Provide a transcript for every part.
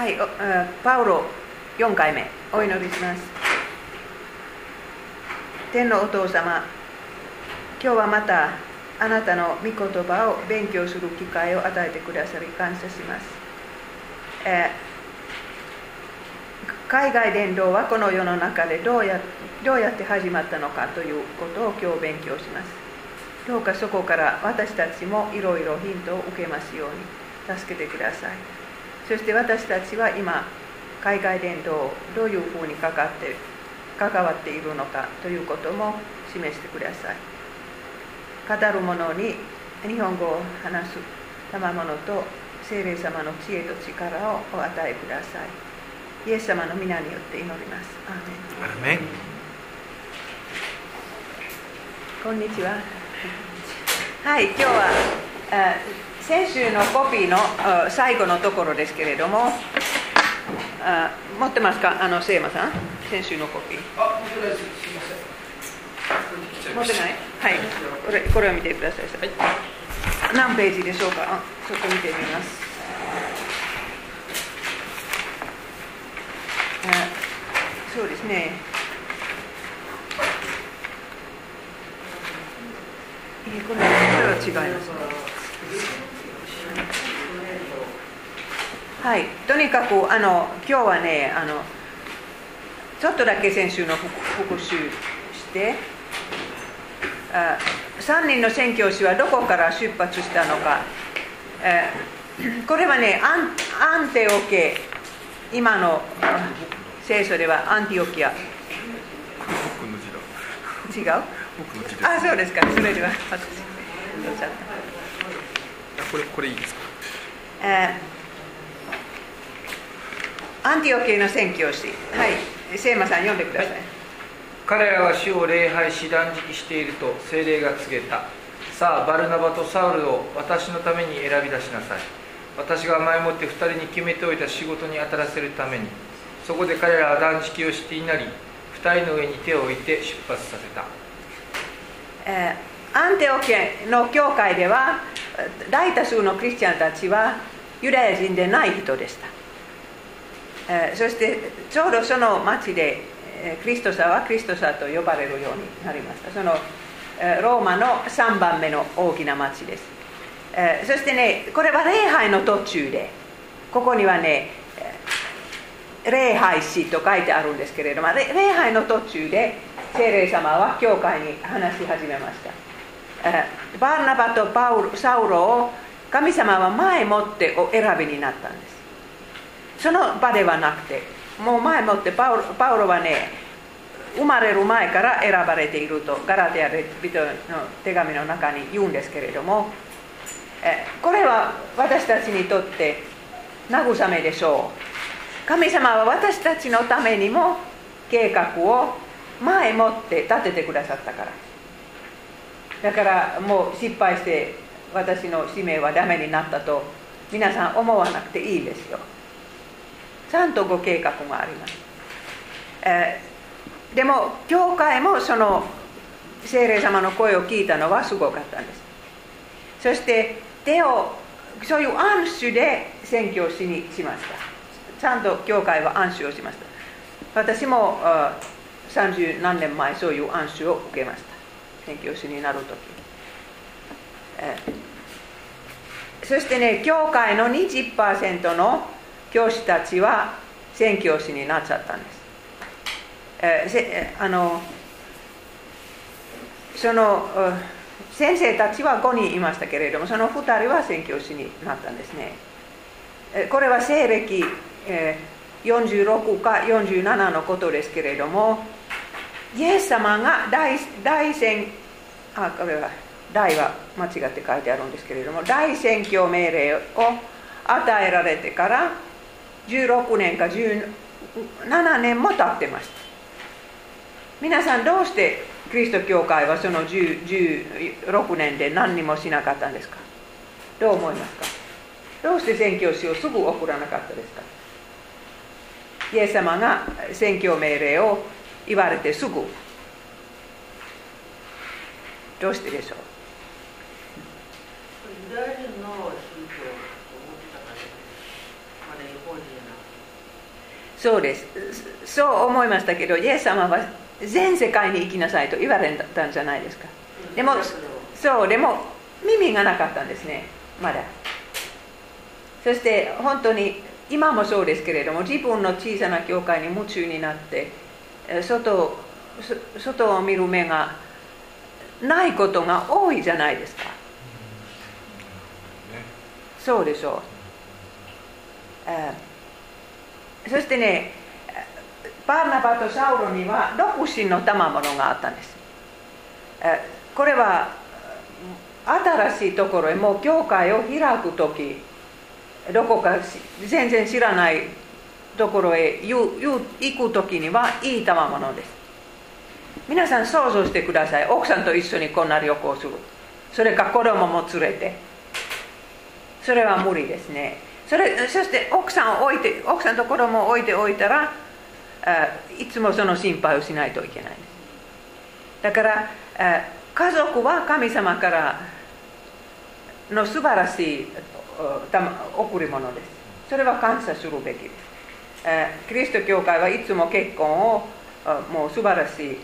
はい、パウロ4回目。お祈りします。天のお父様今日はまたあなたの御言葉を勉強する機会を与えてくださり感謝します、えー海外伝道はこの世の中でどうやどうやって始まったのかということを今日勉強します。どうかそこから私たちもいろいろヒントを受けますように助けてください。そして私たちは今海外伝道をどういうふうにかかって関わっているのかということも示してください語る者に日本語を話す賜物と聖霊様の知恵と力をお与えくださいイエス様の皆によって祈りますアーメン.こんにちは。はい、今日はあ先週のコピーのあ最後のところですけれども、あ持ってますか、あのセイマさん、先週のコピー。あ、本当です。すみません。持ってない？はい、これこれを見てください。何ページでしょうか、あちょっと見てみます。あそうですね。えーこれこれは違いますね。はい、とにかくあの今日はねあの、ちょっとだけ先週の復復習してあ、3人の宣教師はどこから出発したのか、えー これはねアン、アンテオケ、今のあ聖書ではアンティオキア。違う？あ、そうですか、それでは私、どうぞこれこれいいですか？えーアンティオケの宣教師、はい、セイマさん読んでください。彼らは主を礼拝し断食していると精霊が告げた。さあバルナバとサウルを私のために選び出しなさい。私が前もって2人に決めておいた仕事に当たらせるために。そこで彼らは断食をしていなり2人の上に手を置いて出発させた。えーアンテオケの教会では大多数のクリスチャンたちはユダヤ人でない人でした、えーそしてちょうどその町でクリスト者はクリスト者と呼ばれるようになりました。そのローマの3番目の大きな町です、そしてねこれは礼拝の途中でここにはね礼拝師と書いてあるんですけれども礼拝の途中で聖霊様は教会に話し始めました。バーナバとパウロサウロを神様は前もってお選びになったんです。その場ではなくてもう前もってパウロパウロはね生まれる前から選ばれているとガラテア人の手紙の中に言うんですけれどもこれは私たちにとって慰めでしょう。神様は私たちのためにも計画を前もって立ててくださったから。だからもう失敗して私の使命はダメになったと皆さん思わなくていいですよ。ちゃんとご計画があります、えーでも教会もその聖霊様の声を聞いたのはすごかったんです。そして手をそういう暗守で宣教しにしました。ちゃんと教会は暗守をしました。私もあ30何年前そういう暗守を受けました。宣教師になる時、えーそしてね教会の20%の教師たちは宣教師になっちゃったんです。えーせあのその先生たちは5人いましたけれどもその2人は宣教師になったんですね。これは西暦、え46か47のことですけれどもイエス様が大大宣あこれは大は間違って書いてあるんですけれども大宣教命令を与えられてから16年か17年も経ってました。皆さんどうしてキリスト教会はその16年で何にもしなかったんですか？どう思いますか？どうして宣教師をすぐ送らなかったですか？イエス様が宣教命令を言われてすぐ。どうしてでしょうユダヤ人の宗教を持ってたからまだ違法人そうです。そう思いましたけどイエス様は全世界に行きなさいと言われたんじゃないですか。でもそうでも耳がなかったんですねまだ。そして本当に今もそうですけれども自分の小さな教会に夢中になって外外を見る目がないことが多いじゃないですか。そうでしょう、えー、そしてねバーナバとサウロには独身の賜物があったんです、これは新しいところへもう教会を開く時どこか全然知らないところへ行く時にはいい賜物です。皆さん想像してください。奥さんと一緒にこんな旅行する。それか子供も連れて。それは無理ですね。それそして奥さんを置いて奥さんのと子供を置いておいたらいつもその心配をしないといけない。だから家族は神様からの素晴らしい贈り物です。それは感謝するべきです。キリスト教会はいつも結婚をもう素晴らしい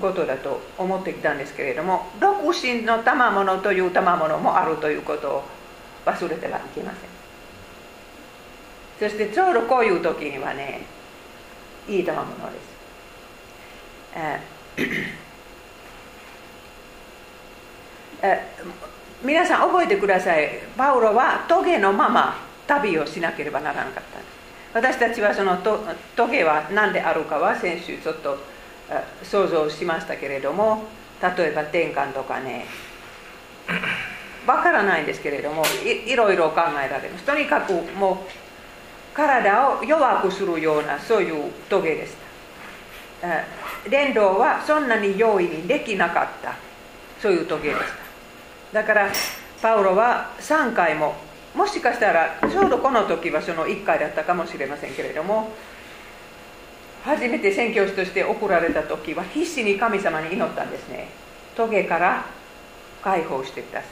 ことだと思ってきたんですけれども独身の賜物という賜物もあるということを忘れてはいけません。そしてちょうどこういう時にはねいい賜物です、ええ皆さん覚えてください。パウロはトゲのまま旅をしなければならなかった私たちはそのトゲは何であるかは先週ちょっと想像しましたけれども例えば転換とかね。わからないんですけれどもいろいろ考えられます。とにかくもう体を弱くするようなそういうトゲでした。伝道はそんなに容易にできなかった。そういうトゲでした。だからパウロは3回ももしかしたらちょうどこの時はその1回だったかもしれませんけれども初めて宣教師として送られた時は必死に神様に祈ったんですね。トゲから解放してください。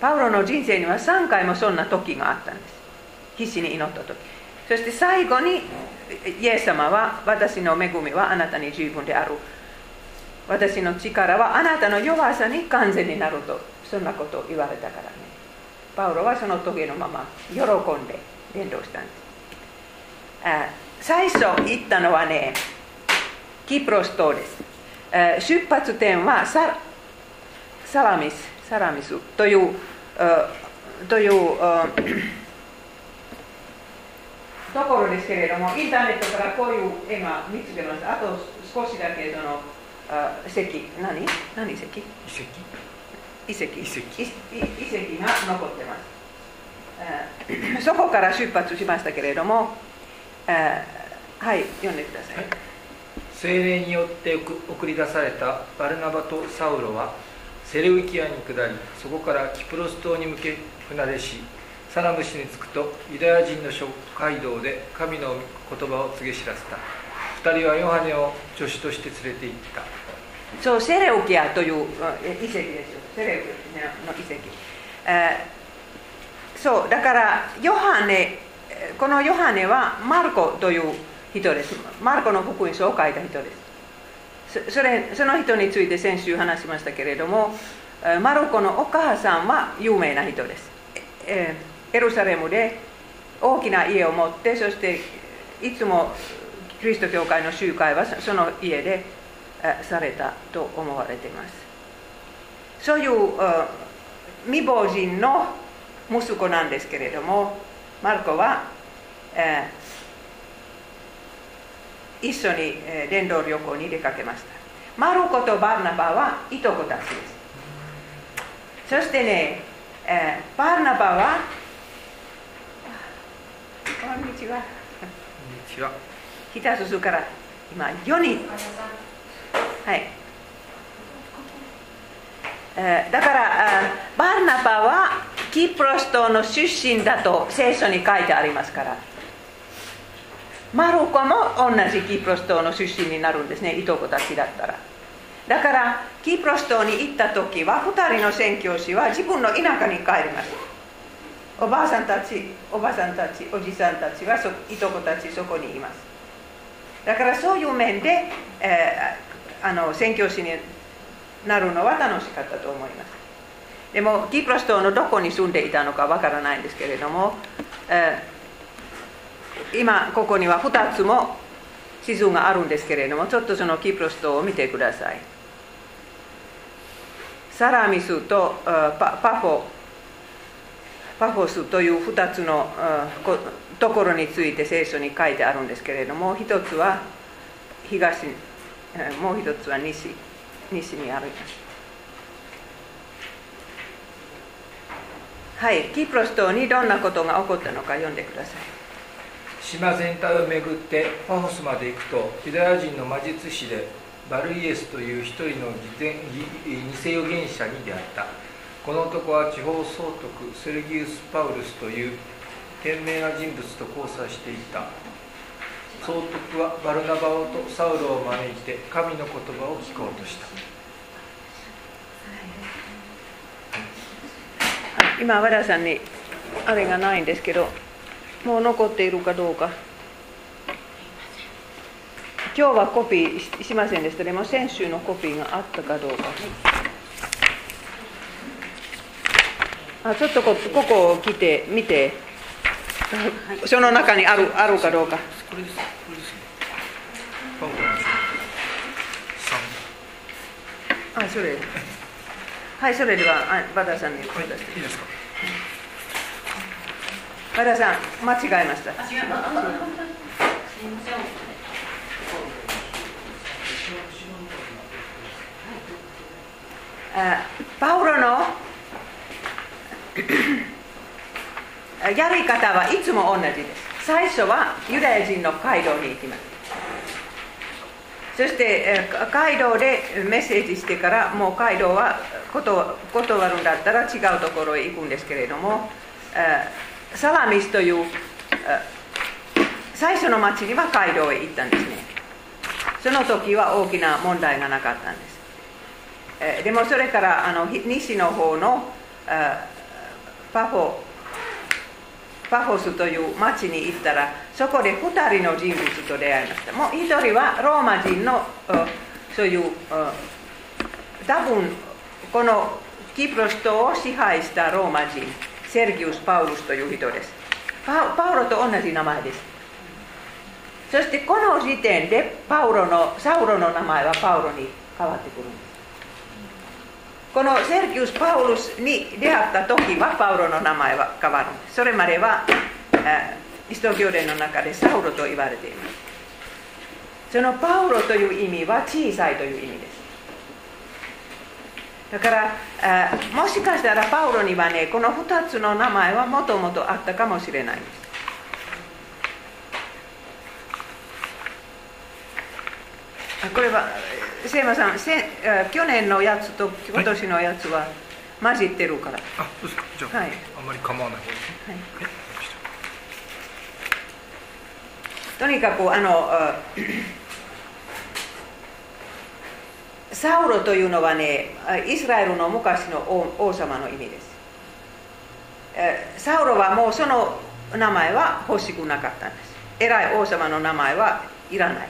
パウロの人生には3回もそんな時があったんです。必死に祈った時。そして最後にイエス様は私の恵みはあなたに十分である。私の力はあなたの弱さに完全になるとそんなことを言われたからね。パウロはその時のまま喜んで伝道したんです。最初行ったのはねキプロス島です。出発点はササラミスサラミスというというところですけれどもインターネットからこういう絵が見つけますあと少しだけその石何？何遺跡？遺跡？遺跡。遺跡。遺跡が残ってます、そこから出発しましたけれども、はい読んでください、精霊によって送り出されたバルナバとサウロはセレウキアに下りそこからキプロス島に向け船出しサナムシに着くとユダヤ人の諸街道で神の言葉を告げ知らせた。2人はヨハネを助手として連れて行った。そうセレウキアという遺跡ですよ。セレブの遺跡、えー、そうだからヨハネこのヨハネはマルコという人です。マルコの福音書を書いた人です。それその人について先週話しましたけれどもマルコのお母さんは有名な人です、えー、エルサレムで大きな家を持ってそしていつもキリスト教会の集会はその家でされたと思われていますそういう未亡人の息子なんですけれどもマルコは、え、一緒に、えー、伝道旅行に出かけましたマルコとバーナバはいとこたちですそしてね、え、バーナバはこんにちは。こんにちは。北すすから今4人はい。えだからバーナバはキプロス島の出身だと聖書に書いてありますから。マルコも同じキプロス島の出身になるんですねいとこたちだったら。だからキプロス島に行った時は2人の宣教師は自分の田舎に帰りますおばあさんたちおばあさんたちおじさんたちはそいとこたちそこにいます。だからそういう面で、えー、あの宣教師になるのは楽しかったと思います。でもキプロス島のどこに住んでいたのかわからないんですけれども、えー、今ここには2つも地図があるんですけれどもちょっとそのキプロス島を見てください。サラミスとパパフォパフォスという2つのところについて聖書に書いてあるんですけれども一つは東もう一つは西西にありますはいキプロス島にどんなことが起こったのか読んでください。島全体をめぐってパフォスまで行くとユダヤ人の魔術師でバルイエスという一人の偽預言者に出会った。この男は地方総督セルギウス・パウルスという賢明な人物と交際していた。総督はバルナバオとサウロを招いて神の言葉を聞こうとした。今和田さんにあれがないんですけどもう残っているかどうか。今日はコピーしませんでしたでも先週のコピーがあったかどうか。あちょっとこここを来て見て。その中にあるあるかどうか。これです。これです。あそれ。はいそれではバダさんにはい、いいですか？和田さん、間違えました。あパウロの やり方はいつも同じです。最初はユダヤ人の街道に行きます。そして街道でメッセージしてからもう街道は断るんだったら違うところへ行くんですけれどもサラミスという最初の町には街道へ行ったんですねその時は大きな問題がなかったんですでもそれからあの西の方のパフォパフォスという町に行ったらそこで2人の人物と出会いましたもう1人はローマ人のそういう多分このキプロス島を支配したローマ人セルギウス・パウルスという人ですパパウロと同じ名前ですそしてこの時点でパウロのサウロの名前はパウロに変わってくるんですこのセルギウス・パウルスに出会った時はパウロの名前は変わるそれまではイスト教伝の中でサウロと言われていますそのパウロという意味は小さいという意味ですだからもしかしたらパウロにはねこの2つの名前はもともとあったかもしれないんですこれはセイマさんせ去年のやつと今年のやつは混じってるから、あそうですか。じゃあ、はい、あんまり構わない方ですね、はい、とにかくあのサウロというのはねイスラエルの昔の王様の意味です。サウロはもうその名前は欲しくなかったんです。偉い王様の名前はいらない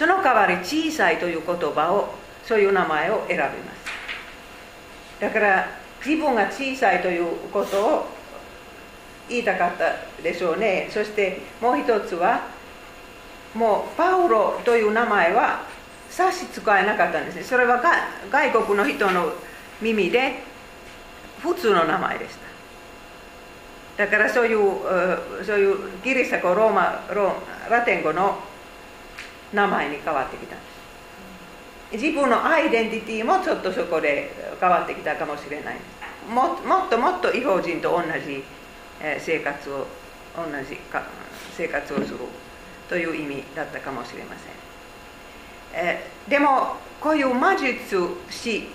その代わり小さいという言葉をそういう名前を選びます。だから自分が小さいということを言いたかったでしょうね。そしてもう一つはもうパウロという名前は差し支えなかったんですね。それは外国の人の耳で普通の名前でした。だからそういうそういうギリシャ語ローマローラテン語の名前に変わってきた。自分のアイデンティティもちょっとそこで変わってきたかもしれない。ももっともっと違法人と同じ生活を同じか生活をするという意味だったかもしれません。えでもこういう魔術師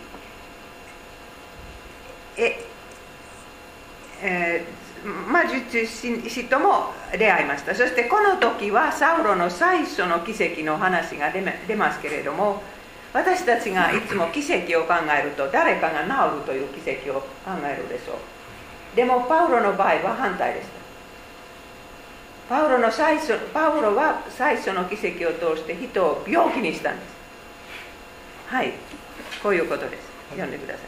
ええー、魔術師とも出会いました。そしてこの時はサウロの最初の奇跡の話が出ますけれども私たちがいつも奇跡を考えると誰かが治るという奇跡を考えるでしょう。でもパウロの場合は反対でした。パウロの最初パウロは最初の奇跡を通して人を病気にしたんです。はい。こういうことです。読んでください。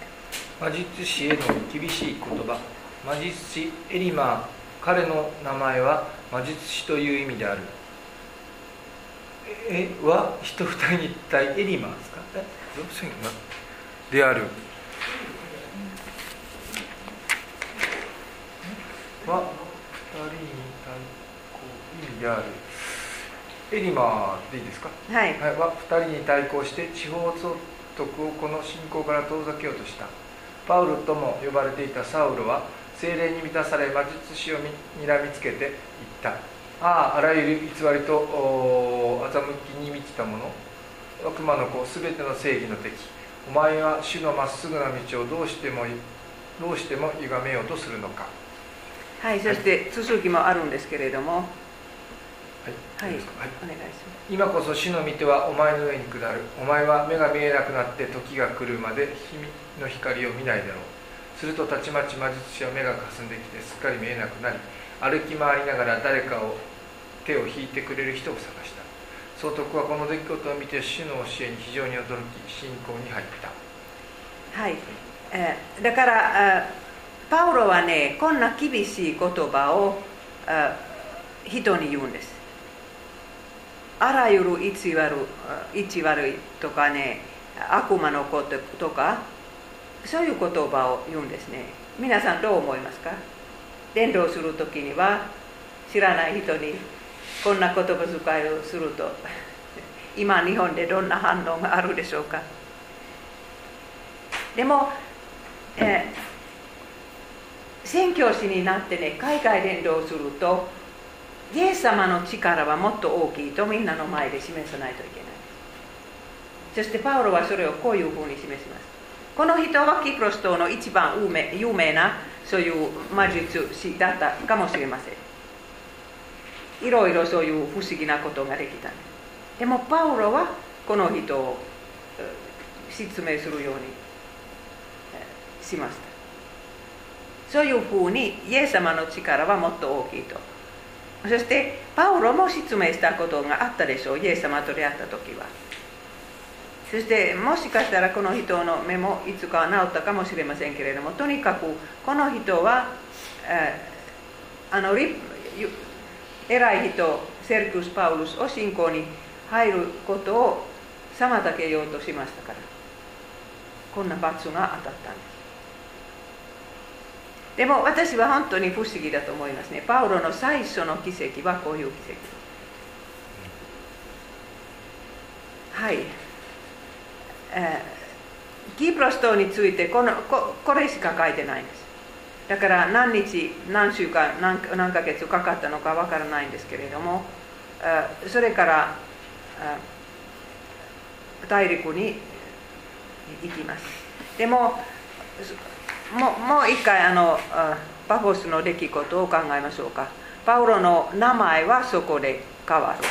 魔術師への厳しい言葉。魔術師エリマー彼の名前は魔術師という意味である。えは人二人に対エリマーですか？えである。は二人に対抗意味である。エリマーでいいですか？はい、はい、は二人に対抗して地方総督をこの信仰から遠ざけようとした。パウロとも呼ばれていたサウロは精霊に満たされ魔術師をにらみつけて言った。あああらゆる偽りと欺きに満ちたもの。悪魔の子すべての正義の敵。お前は主のまっすぐな道をどうしてもどうしても歪めようとするのか。はいそして続きもあるんですけれども。はい、はい、お願いします。今こそ主の御手はお前の上に下る。お前は目が見えなくなって時が来るまで日の光を見ないだろうするとたちまち魔術師は目がかすんできてすっかり見えなくなり歩き回りながら誰かを手を引いてくれる人を探した。総督はこの出来事を見て主の教えに非常に驚き信仰に入った。はい、えー、だからパウロはねこんな厳しい言葉を人に言うんです。あらゆる偽り偽りとかね悪魔のこととかそういう言葉を言うんですね。皆さんどう思いますか？伝道する時には知らない人にこんな言葉遣いをすると。今日本でどんな反応があるでしょうか？でも、えー、宣教師になってね海外伝道するとイエス様の力はもっと大きいとみんなの前で示さないといけない。そしてパウロはそれをこういうふうに示します。この人はキプロス島の一番有名なそういう魔術師だったかもしれません。いろいろそういう不思議なことができたでもパウロはこの人を説明するようにしました。そういうふうにイエス様の力はもっと大きいと。そしてパウロも説明したことがあったでしょう。イエス様と出会った時は。そしてもしかしたらこの人の目もいつか治ったかもしれませんけれどもとにかくこの人は、えー、あの偉い人セルクス・パウルスを信仰に入ることを妨げようとしましたからこんな罰が当たったんですでも私は本当に不思議だと思いますね。パウロの最初の奇跡はこういう奇跡。はい。えー、キプロス島についてこのここれしか書いてないんです。だから何日、何週間、何何ヶ月かかったのかわからないんですけれども、それから大陸に行きます。でももうもう一回あのパフォスの出来事を考えましょうかパウロの名前はそこで変わる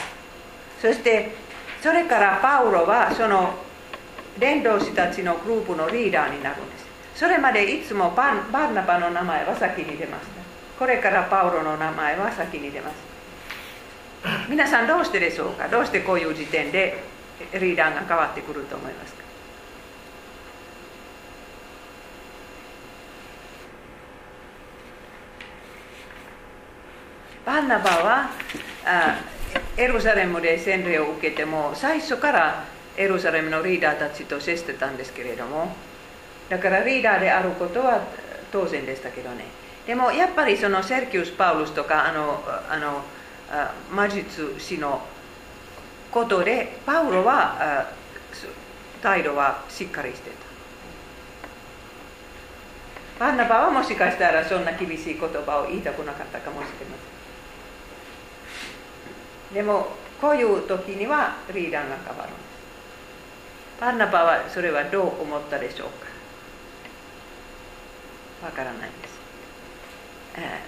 そしてそれからパウロはその伝道師たちのグループのリーダーになるんです。それまでいつもバーナバの名前は先に出ます、これからパウロの名前は先に出ます。皆さんどうしてでしょうか？どうしてこういう時点でリーダーが変わってくると思いますか？バンナバはあエルサレムで洗礼を受けても最初からエルサレムのリーダーたちと接してたんですけれどもだからリーダーであることは当然でしたけどねでもやっぱりそのセルキウス・パウルスとかあのあの魔術師のことでパウロは態度はしっかりしてたバンナバはもしかしたらそんな厳しい言葉を言いたくなかったかもしれませんでもこういう時にはリーダーが変わるパンナバはそれはどう思ったでしょうか？わからないです、え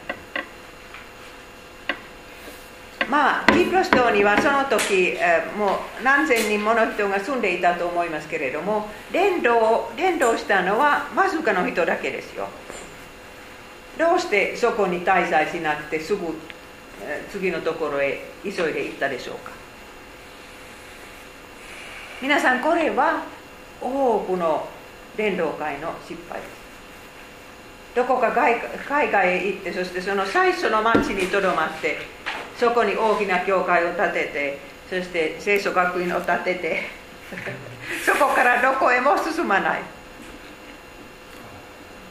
ー、まあキプロス島にはその時、えー、もう何千人もの人が住んでいたと思いますけれども伝道伝道したのはわずかの人だけですよ。どうしてそこに滞在しなくてすぐ次のところへ急いで行ったでしょうか？皆さんこれは多くの伝道会の失敗。ですどこか海外へ行ってそしてその最初の町にとどまってそこに大きな教会を建ててそして聖書学院を建てて そこからどこへも進まない。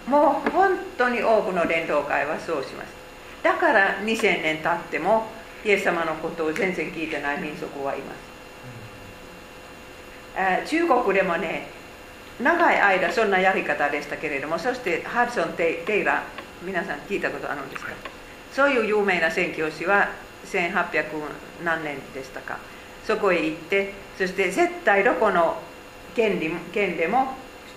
もう本当に多くの伝道会はそうします。だから2000年経ってもイエス様のことを全然聞いてない民族はいます、中国でもね長い間そんなやり方でしたけれどもそしてハドソン・テイラー皆さん聞いたことあるんですか？そういう有名な宣教師は1800何年でしたか？そこへ行ってそして絶対どこの県県でも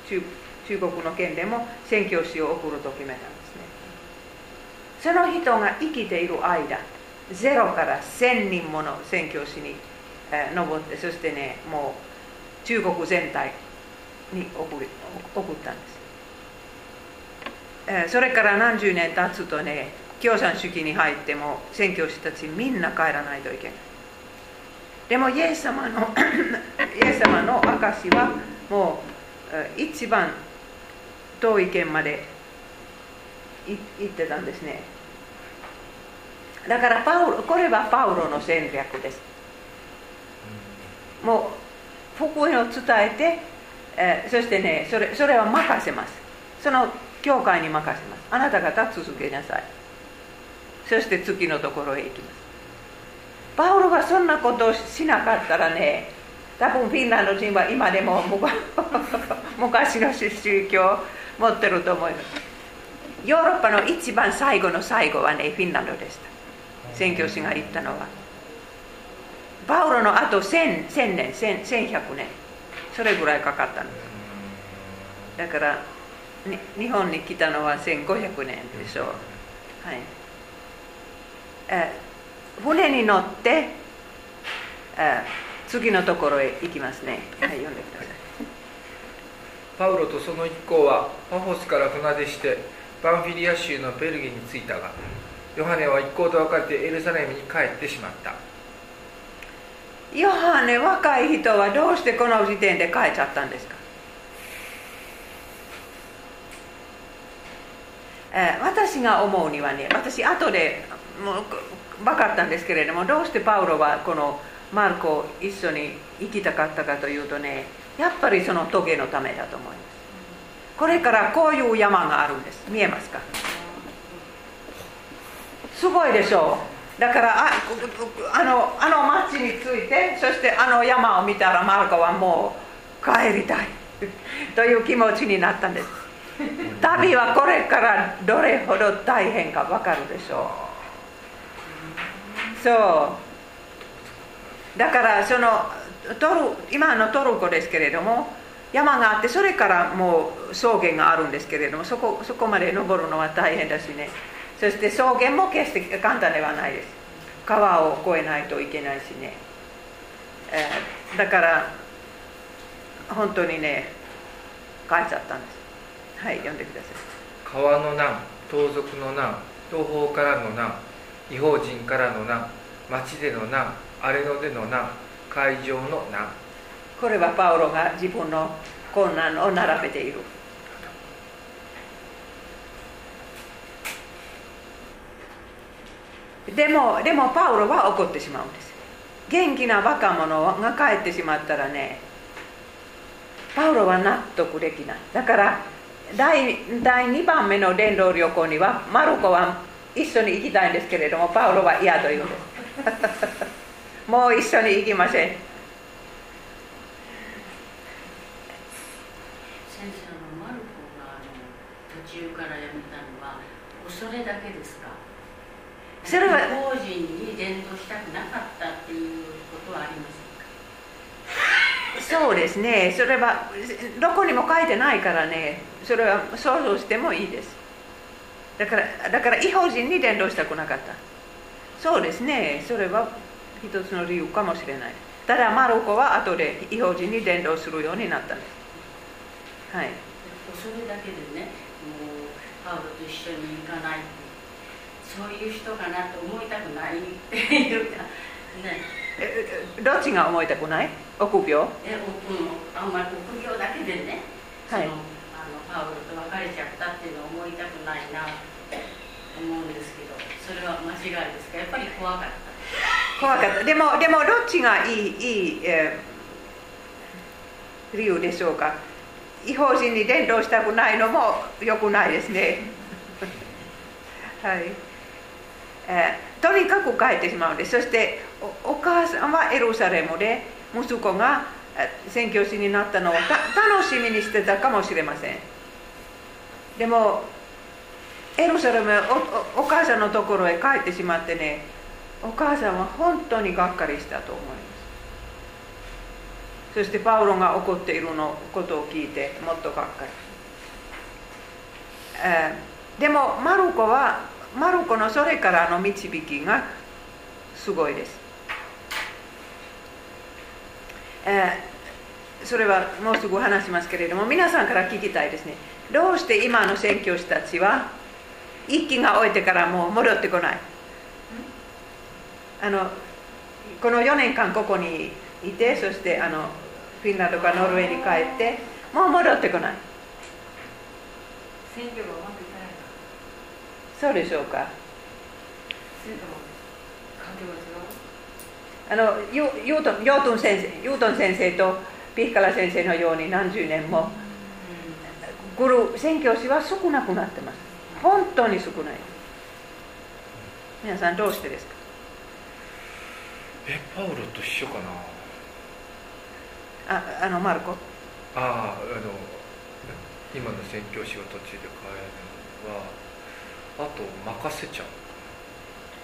中中国の県でも宣教師を送ると決めたんですね。その人が生きている間ゼロから1000人もの宣教師に、えー、登ってそしてねもう中国全体に送ったんです、えー、それから何十年経つとね共産主義に入っても宣教師たちみんな帰らないといけない。でもイエス様の イエス様の証はもう一番遠い県まで行ってたんですね。だからパウロこれはパウロの戦略です。もう福音を伝えて、えー、そしてねそれそれは任せます。その教会に任せます。あなた方続けなさい。そして次のところへ行きます。パウロがそんなことをしなかったらね多分フィンランド人は今でも 昔の宗教を持ってると思います。ヨーロッパの一番最後の最後はねフィンランドでした。宣教師が言ったのは。パウロのあと 1000, 1000年1100年。それぐらいかかったんですだから日本に来たのは1500年でしょう、はい。え船に乗って、え次のところへ行きますね。はい読んでください。パウロとその一行はパフォスから船出してバンフィリア州のベルギーに着いたがヨハネは一行と別れてエルサレムに帰ってしまったヨハネ若い人はどうしてこの時点で帰っちゃったんですかえ私が思うにはね私後でもう分かったんですけれどもどうしてパウロはこのマルコ一緒に行きたかったかというとねやっぱりその棘のためだと思いますこれからこういう山があるんです見えますかすごいでしょうだからああのあの町に着いてそしてあの山を見たらマルコはもう帰りたい。という気持ちになったんです。旅はこれからどれほど大変か分かるでしょう。そう。だからそのトル今のトルコですけれども山があってそれからもう草原があるんですけれどもそこそこまで登るのは大変だしねそして草原も決して簡単ではないです。川を越えないといけないしね、えー、だから本当にね帰っちゃったんです。はい読んでください。川の難盗賊の難東方からの難違法人からの難町での難荒れ野での難会場の難。これはパウロが自分の困難を並べているでもでもパウロは怒ってしまうんです。元気な若者が帰ってしまったらねパウロは納得できない。だから第第2番目の伝道旅行にはマルコは一緒に行きたいんですけれどもパウロは嫌と言うんです。もう一緒に行きません。先生のマルコがあの途中からやめたのは恐れだけです。それは法人に伝道したくなかったっていうことはありますそうですね。それはどこにも書いてないからね。それは想像してもいいです。だからだから違法人に伝道したくなかった。そうですね。それは一つの理由かもしれない。ただマルコは後で違法人に伝道するようになったんです。はい。それだけでねもうパウロと一緒に行かないそういう人かなと思いたくないっていうかね。どっちが思いたくない？臆病え、うん、あんまり臆病だけでね、はい、そのあのパウロと別れちゃったっていうのを思いたくないなと思うんですけどそれは間違いですか？やっぱり怖かった。怖かった。でもでもどっちがいいいい、えー、理由でしょうか？違法人に伝道したくないのもよくないですね。はい、えー、とにかく帰ってしまうんです。そしてお母さんはエルサレムで息子が宣教師になったのを楽しみにしてたかもしれません。でもエルサレムお母さんのところへ帰ってしまってねお母さんは本当にがっかりしたと思います。そしてパウロが怒っているのことを聞いてもっとがっかり、えー、でもマルコはマルコのそれからの導きがすごいです。えー、それはもうすぐ話しますけれども皆さんから聞きたいですね。どうして今の宣教師たちは一気が終えてからもう戻ってこない？あのこの4年間ここにいてそしてあのフィンランドかノルウェーに帰ってもう戻ってこない。選挙がうまくいかないそうでしょうか？あのユートンヨートン先生ユートン先生とピッカラ先生のように何十年もグル宣教師は少なくなってます。本当に少ない。皆さんどうしてですか？えパウロと一緒かな？ああのマルコ？あああの今の宣教師が途中で変えるのはあと任せちゃう。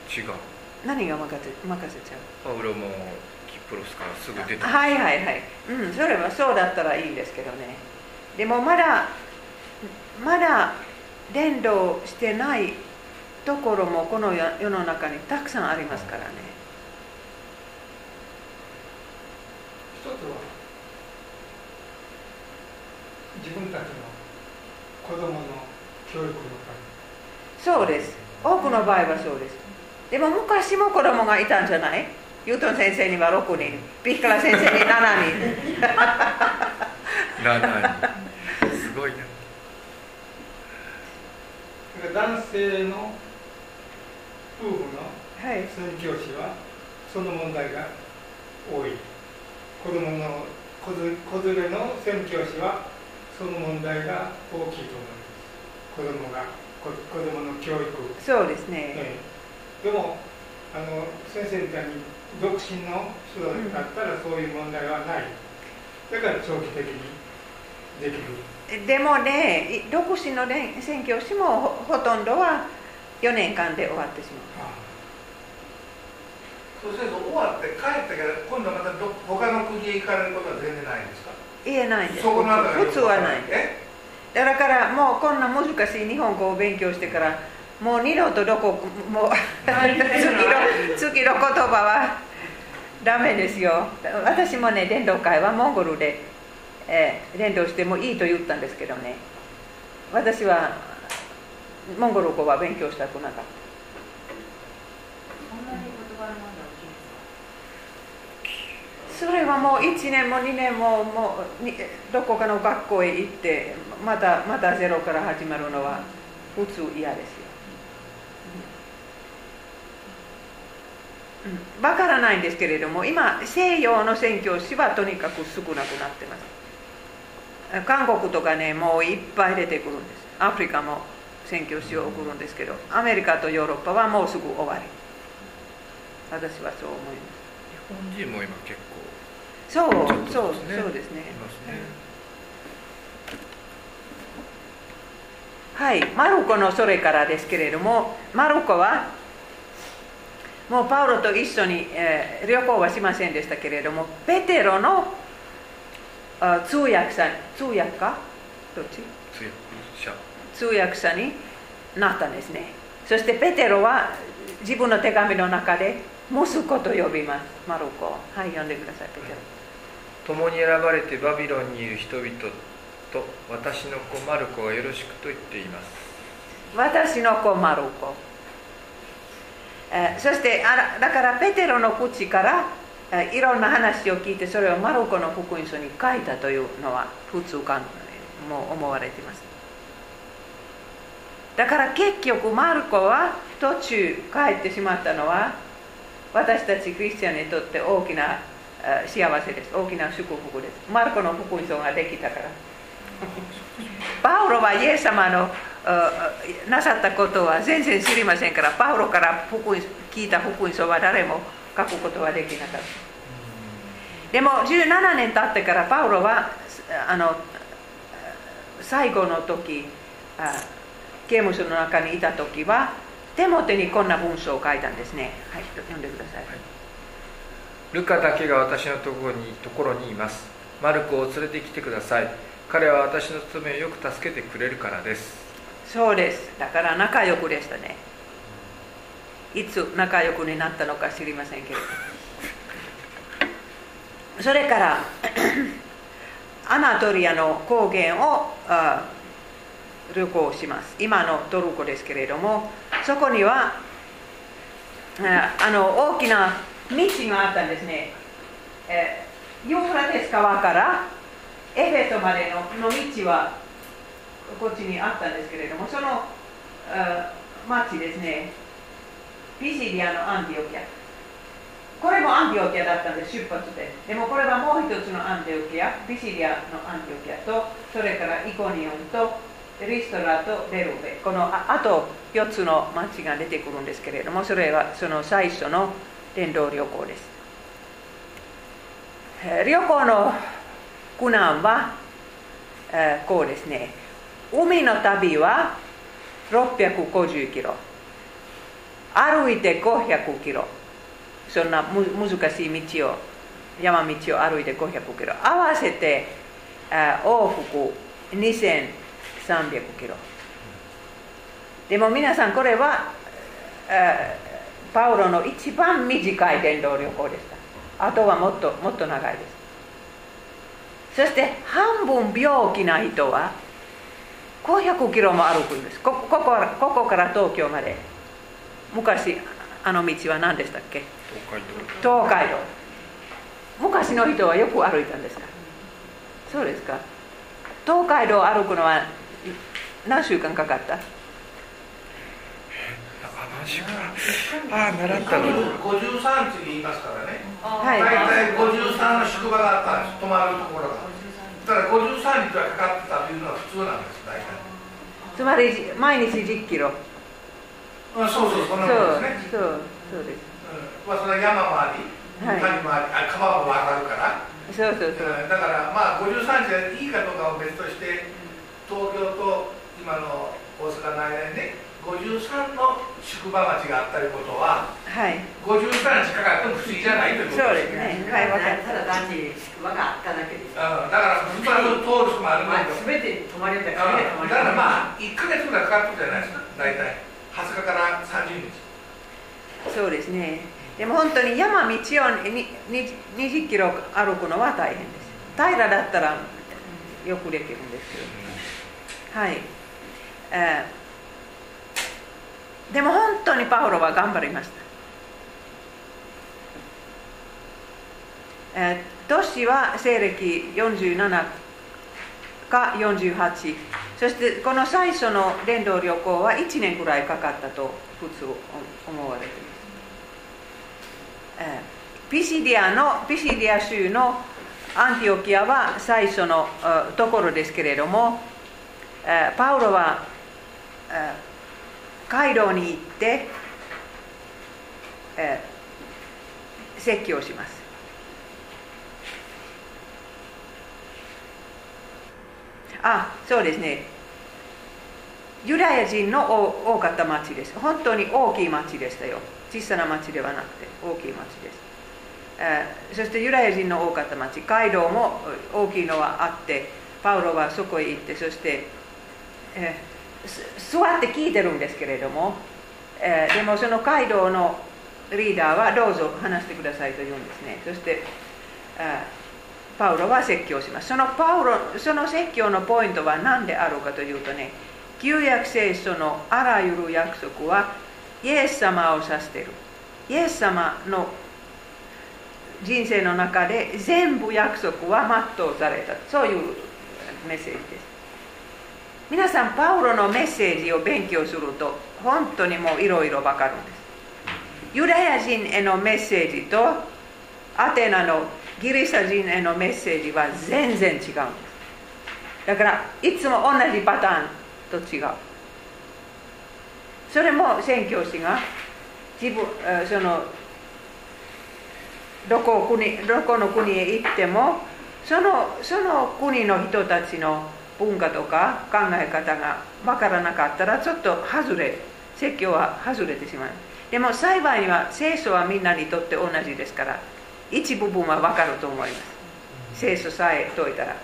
違う。何が任せ任せちゃう？パウロもキプロスからすぐ出てはいはいはい。うんそれはそうだったらいいんですけどね。でもまだまだ伝道してないところもこの世の中にたくさんありますからね。一つは自分たちの子供の教育のためそうです。多くの場合はそうです。でも昔も子供がいたんじゃない？ユートン先生には6人。ピッカラ先生に7人。7人。すごいな。男性の夫婦の宣教師はその問題が多い。子供の子連れの宣教師はその問題が大きいと思います。子供が子供の教育。そうですね、ねでもあの先生みたいに独身の人だったらそういう問題はない。だから長期的にできる。でもね独身の宣教師もほとんどは4年間で終わってしまう、ああ、そうすると終わって帰ってから今度またど他の国へ行かれることは全然ないんですか？言えないです。普通はないだからもうこんな難しい日本語を勉強してからもう二度とどこもう次の次の言葉はダメですよ。私もね伝道会はモンゴルで、えー、伝道してもいいと言ったんですけどね。私はモンゴル語は勉強したくなかった。それはもう1年も2年ももうどこかの学校へ行ってまたまたゼロから始まるのは普通嫌ですよ。わからないんですけれども今西洋の宣教師はとにかく少なくなってます。韓国とかねもういっぱい出てくるんです。アフリカも宣教師を送るんですけどアメリカとヨーロッパはもうすぐ終わり。私はそう思います。日本人も今結構そう、そうそうですね、ね、はいマルコのそれからですけれどもマルコはもうパウロと一緒に、えー、旅行はしませんでしたけれどもペテロのあ通訳者通訳か？どっち？通訳者。になったんですね。そしてペテロは自分の手紙の中で息子と呼びます。マルコ。はい読んでくださいペテロ。共に選ばれてバビロンにいる人々と私の子マルコがよろしくと言っています。私の子マルコ、えー、そしてあだからペテロの口からいろんな話を聞いてそれをマルコの福音書に書いたというのは普通かも思われています。だから結局マルコは途中帰ってしまったのは私たちクリスチャンにとって大きな幸せです。大きな祝福です。マルコの福音書ができたから。パウロはイエス様のなさったことは全然知りませんからパウロから福音聞いた福音書は誰も書くことはできなかった。でも17年経ってからパウロはあの最後の時刑務所の中にいた時は手元にこんな文章を書いたんですね。はい読んでください、はい、ルカだけが私のところにところにいます。マルコを連れてきてください彼は私の務めをよく助けてくれるからです。そうです。だから仲良くでしたね。いつ仲良くになったのか知りませんけれど。それから アナトリアの高原を旅行します。今のトルコですけれどもそこにはあの大きな道があったんですね、えユーフラテス川からエフェソまでのの道はこっちにあったんですけれどもその町ですね。ピシディアのアンティオキア。これもアンティオキアだったんで出発ででもこれはもう一つのアンティオキア。ピシディアのアンティオキアとそれからイコニオンとリストラとデルベ。このああと4つの町が出てくるんですけれどもそれはその最初の伝道旅行です。旅行の苦難は、えー、こうですね海の旅は650キロ歩いて500キロそんな難しい道を山道を歩いて500キロ合わせて往復2300キロでも皆さんこれはパウロの一番短い伝道旅行でしたあとはもっともっと長いですそして半分病気な人は500キロも歩くんです。こここここから東京まで。昔あの道は何でしたっけ？東海道。昔の人はよく歩いたんですか？そうですか。東海道を歩くのは何週間かかった？ああ習ったの。53次言いますからね、はい、大体53の宿場があったんです泊まるところが。だから53日はかかってたというのは普通なんです大体。つまり毎日10キロ。あそうそうそんなもんですね。そうそうです、うん、まあそれは山もあり谷もあり、あ川も渡るから。そうそうそう、だからまあ53時でいいかどうかを別として東京と今の大阪の間にね53の宿場町があったりことは、はい、53日かかっても不思議じゃないということですね。そうですね。はい、ただ単に宿場があっただけです。うん、だから普通は通る人もあるのすべて泊まれただからまあ1か月ぐらいかかってるじゃないですか、大体。20日から30日。そうですね。でも本当に山道を20キロ歩くのは大変です。平らだったらよくできるんですけど。はい。えーでも本当にパウロは頑張りました、えー、年は西暦47か48そしてこの最初の伝道旅行は1年ぐらいかかったと普通思われています、え、ピシディアのピシディア州のアンティオキアは最初のところですけれども、えー、パウロは、えカイロに行って、えー、説教します。あそうですね。ユダヤ人の多かった町です。本当に大きい町でしたよ。小さな町ではなくて大きい町です、えー、そしてユダヤ人の多かった町街道も大きいのはあってパウロはそこへ行ってそして、えー座って聞いてるんですけれども、えー、でもその街道のリーダーはどうぞ話してくださいと言うんですね。そして、パウロは説教します。そのパウロその説教のポイントは何であるかというとね旧約聖書のあらゆる約束はイエス様を指している。イエス様の人生の中で全部約束は全うされた。そういうメッセージです。皆さんパウロのメッセージを勉強すると本当にもういろいろ分かるんです。ユダヤ人へのメッセージとアテナのギリシャ人へのメッセージは全然違うんです。だからいつも同じパターンと違う。それも宣教師が自分そのどこ国どこの国へ行ってもそのその国の人たちの文化とか考え方が分からなかったらちょっと外れ説教は外れてしまう。でも幸いには聖書はみんなにとって同じですから一部分は分かると思います。聖書さえ解いたら。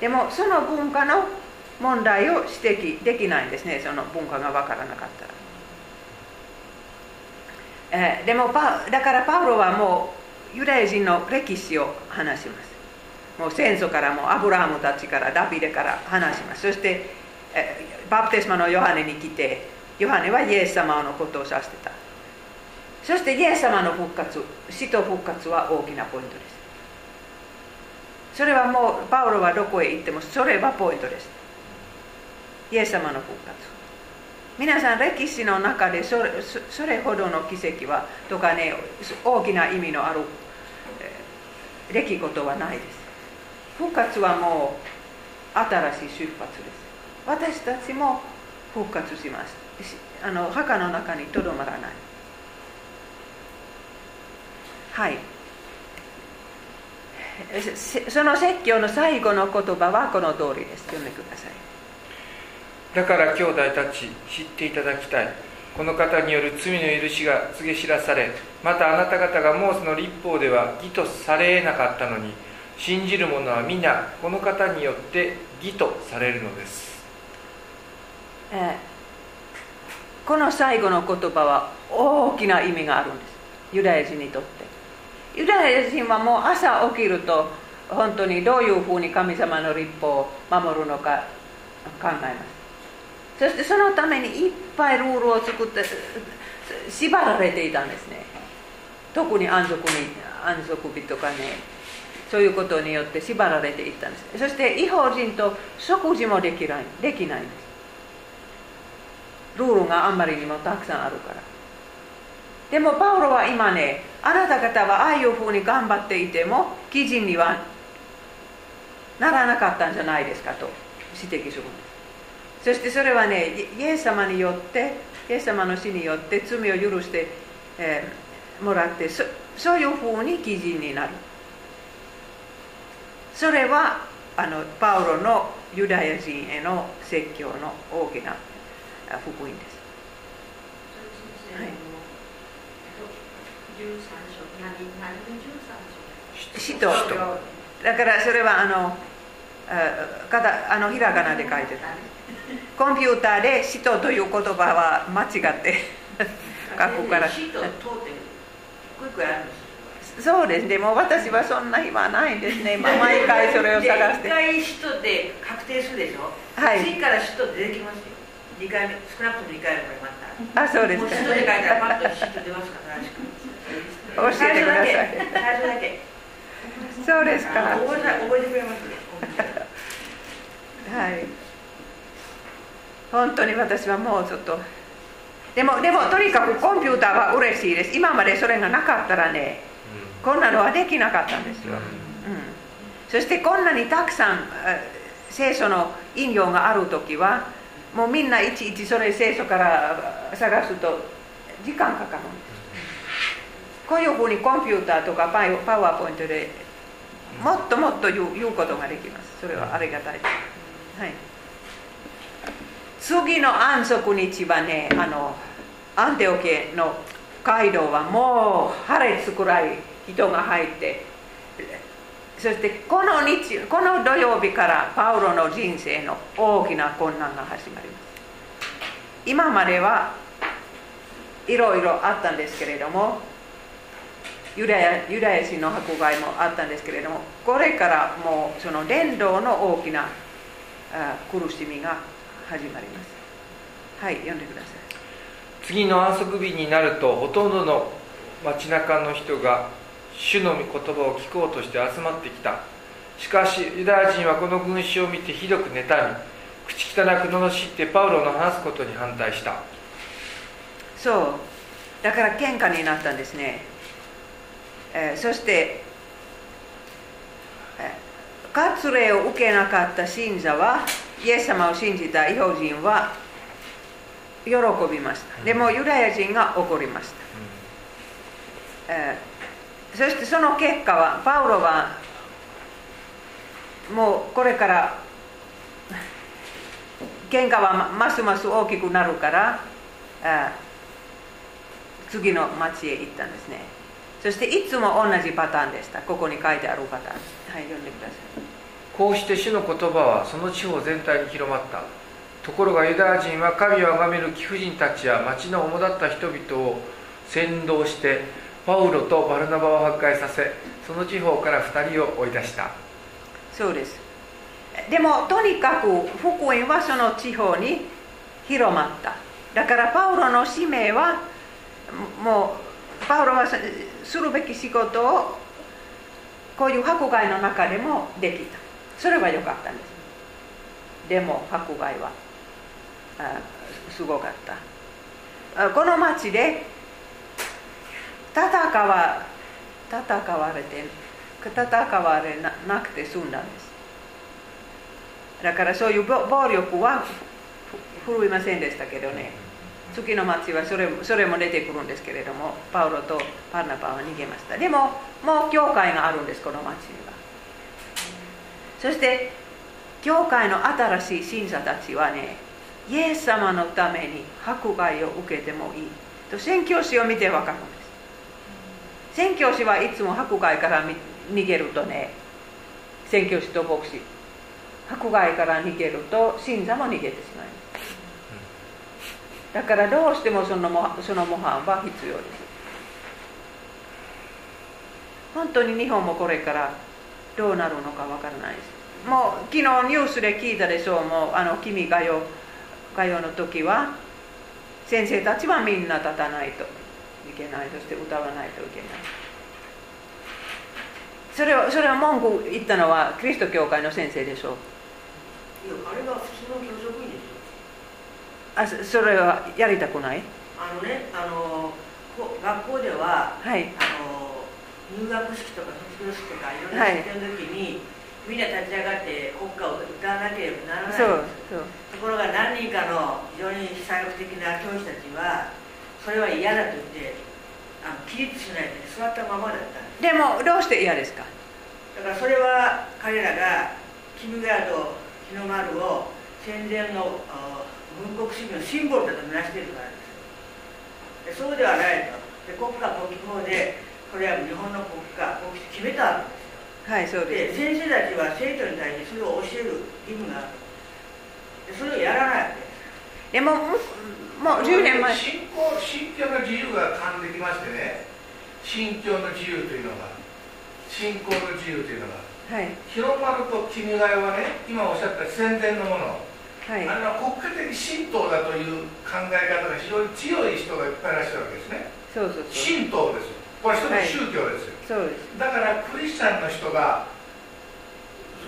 でもその文化の問題を指摘できないんですね。その文化が分からなかったら、えー、でもだからパウロはもうユダヤ人の歴史を話します。もう戦争からもアブラハムたちからダビデから話します。そして、バプテスマのヨハネに来てヨハネはイエス様のことを指してた。そしてイエス様の復活死と復活は大きなポイントです。それはもうパウロはどこへ行ってもそれはポイントです。イエス様の復活。皆さん歴史の中でそれそれほどの奇跡はとかね大きな意味のある出来事はないです。復活はもう新しい出発です。私たちも復活します。あの墓の中にとどまらない。はい。その説教の最後の言葉はこの通りです。読んでください。だから兄弟たち知っていただきたい。この方による罪の許しが告げ知らされまたあなた方がモーセの立法では義とされなかったのに信じる者は皆この方によって義とされるのです、えー、この最後の言葉は大きな意味があるんです。ユダヤ人にとって。ユダヤ人はもう朝起きると本当にどういうふうに神様の立法を守るのか考えます。そしてそのためにいっぱいルールを作って縛られていたんですね。特に安息に安息日とかね。そういうことによって縛られていったんです。そして違法人と食事もできないできないんです。ルールがあんまりにもたくさんあるから。でもパウロは今ねあなた方はああいうふうに頑張っていても基人にはならなかったんじゃないですかと指摘するんです。そしてそれはねイエス様によってイエス様の死によって罪を許して、えー、もらってそそういうふうに基人になる。それはあのパウロのユダヤ人への説教の大きな福音です。はい、使徒だからそれはあのああのひらがなで書いてたコンピューターで使徒という言葉は間違って 書くから。使徒通ってる。そうですでも私はそんな暇ないんですね。毎回それを探して。1回使徒で確定するでしょ？はい。次から使徒出てきますよ。2回目。少なくとも2回目これまた。あそうですか。使徒で書いたらパッと使徒出ますから教えてください。最初だけ。そうですか。覚え覚えてくれますはい。本当に私はもうちょっと。でもでもとにかくコンピューターは嬉しいです。今までそれがなかったらねこんなのはできなかったんですよ、うん、そしてこんなにたくさん聖書の引用がある時はもうみんないちいちそれ聖書から探すと時間かかるんです。こういうふうにコンピューターとかパワーポイントでもっともっと言う言うことができます。それはありがたいです、はい、次の安息日はねあのアンテオケの街道はもう晴れつくらい人が入って。そしてこの日この土曜日からパウロの人生の大きな困難が始まります。今まではいろいろあったんですけれどもユダヤユダヤ人の迫害もあったんですけれどもこれからもうその伝道の大きな苦しみが始まります。はい読んでください。次の安息日になるとほとんどの街中の人が主の御言葉を聞こうとして集まってきた。しかしユダヤ人はこの群衆を見てひどく妬み口汚く罵ってパウロの話すことに反対した。そう。だから喧嘩になったんですね、えー、そして割礼を受けなかった信者はイエス様を信じた違法人は喜びました。でもユダヤ人が怒りました、えー、そしてその結果はパウロはもうこれから喧嘩はますます大きくなるから次の町へ行ったんですね。そしていつも同じパターンでした。ここに書いてあるパターン。はい読んでください。こうして主の言葉はその地方全体に広まった。ところがユダヤ人は神を崇める貴婦人たちや町の主だった人々を先導してパウロとバルナバを破壊させその地方から2人を追い出した。そうです。でもとにかく福音はその地方に広まった。だからパウロの使命はもうパウロはするべき仕事をこういう迫害の中でもできた。それは良かったんです。でも迫害はあすごかった。この町で戦わ戦われて戦われなくて済んだんです。だからそういう暴力は振るいませんでしたけどね次の町はそれそれも出てくるんですけれどもパウロとパーナパンは逃げましたでももう教会があるんですこの町にはそして教会の新しい信者たちはねイエス様のために迫害を受けてもいいと宣教師を見て分かるんです宣教師はいつも迫害から逃げるとね宣教師と牧師迫害から逃げると信者も逃げてしまいます。だからどうしてもそのその模範は必要です。本当に日本もこれからどうなるのかわからないです。もう昨日ニュースで聞いたでしょうもうあの君がよがよの時は先生たちはみんな立たないと。いけないそして歌わないといけない。それをそれを文句言ったのはキリスト教会の先生でしょう。いやあれは普通の教職員ですよあそれはやりたくない？あのねあの学校では、はい、あの入学式とか卒業式とかいろんな式の時に、はいみんな立ち上がって国歌を歌わなければならない。ところが何人かの非常に左翼的な教師たちはそれは嫌だと言ってあの起立しないで座ったままだったでもどうして嫌ですか？だからそれは彼らがキムガード日の丸を戦前の軍国主義のシンボルだとみなしているからです。そうではないと。で国家国旗法でこれは日本の国家国旗決めたわけですはいそうです。で先生たちは生徒に対してそれを教える義務がある。でそれをやらないわけですでももう10年前。信仰信教の自由が噛んできましてね信教の自由というのが信仰の自由というのがはい、広まると君が代はね今おっしゃった宣伝のもの、はい、あれは国家的神道だという考え方が非常に強い人がいっぱいいらっしゃるわけですね。そうそう神道ですこれ一つの宗教ですよ、はい、そうです。だからクリスチャンの人が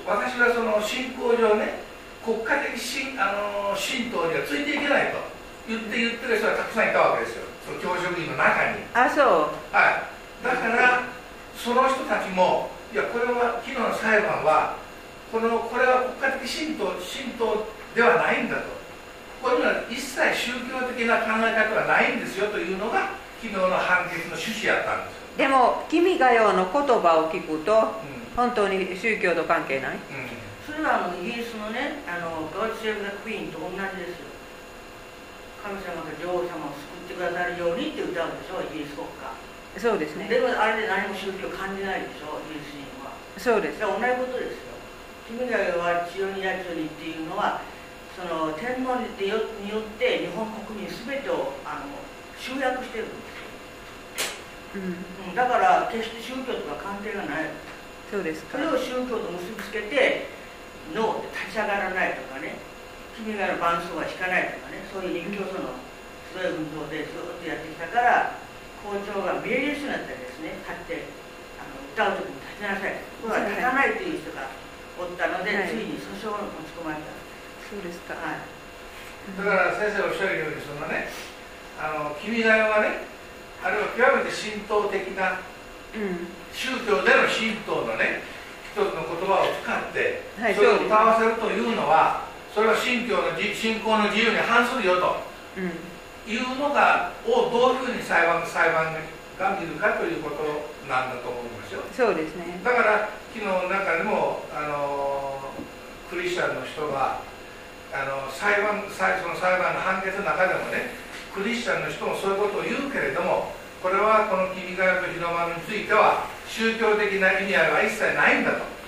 私はその信仰上ね国家的神あの神道にはついていけないと言って言ってる人がたくさんいたわけですよ。その教職員の中に。あそう。はい。だからその人たちもいやこれは昨日の裁判はこのこれは国家的神道神道ではないんだと。こういうのは一切宗教的な考え方はないんですよというのが昨日の判決の趣旨やったんですでも「君が代」の言葉を聞くと、うん、本当に宗教と関係ない、うん、それはあのイギリスのねあのガーチセーブ・ザ・クイーンと同じですよ神様が女王様を救ってくださるようにって歌うんでしょイギリス国家。そうですね。でもあれで何も宗教感じないでしょイギリス人は。そうです。同じことですよ。君がは千代にやちよにっていうのはその天皇によって日本国民すべてをあの集約してるんですよ、うん、だから決して宗教とか関係がない。そうですそれを宗教と結びつけてノーって立ち上がらないとかね君が伴奏は弾かないとかねそういう熱狂とのすごい運動でずっとやってきたから校長が命令書になったりですね。立ってあの歌う時に立ちなさい。これは立たないという人がおったので、はい、ついに訴訟を持ち込まれた。そうですか、はい、だから先生おっしゃるようにそのねあの君が代はねあれは極めて神道的な、うん、宗教での神道のね一つの言葉を使って、はい、それを歌わせるというのはそれは信教の信仰の自由に反するよと、うん、いうのがをどういうふうに裁判裁判が見るかということなんだと思うんですよ。そうですね。だから昨日の中でもあのクリスチャンの人があの裁判裁その裁判の判決の中でもねクリスチャンの人もそういうことを言うけれどもこれはこの君が代と日の丸については宗教的な意味合いは一切ないんだと。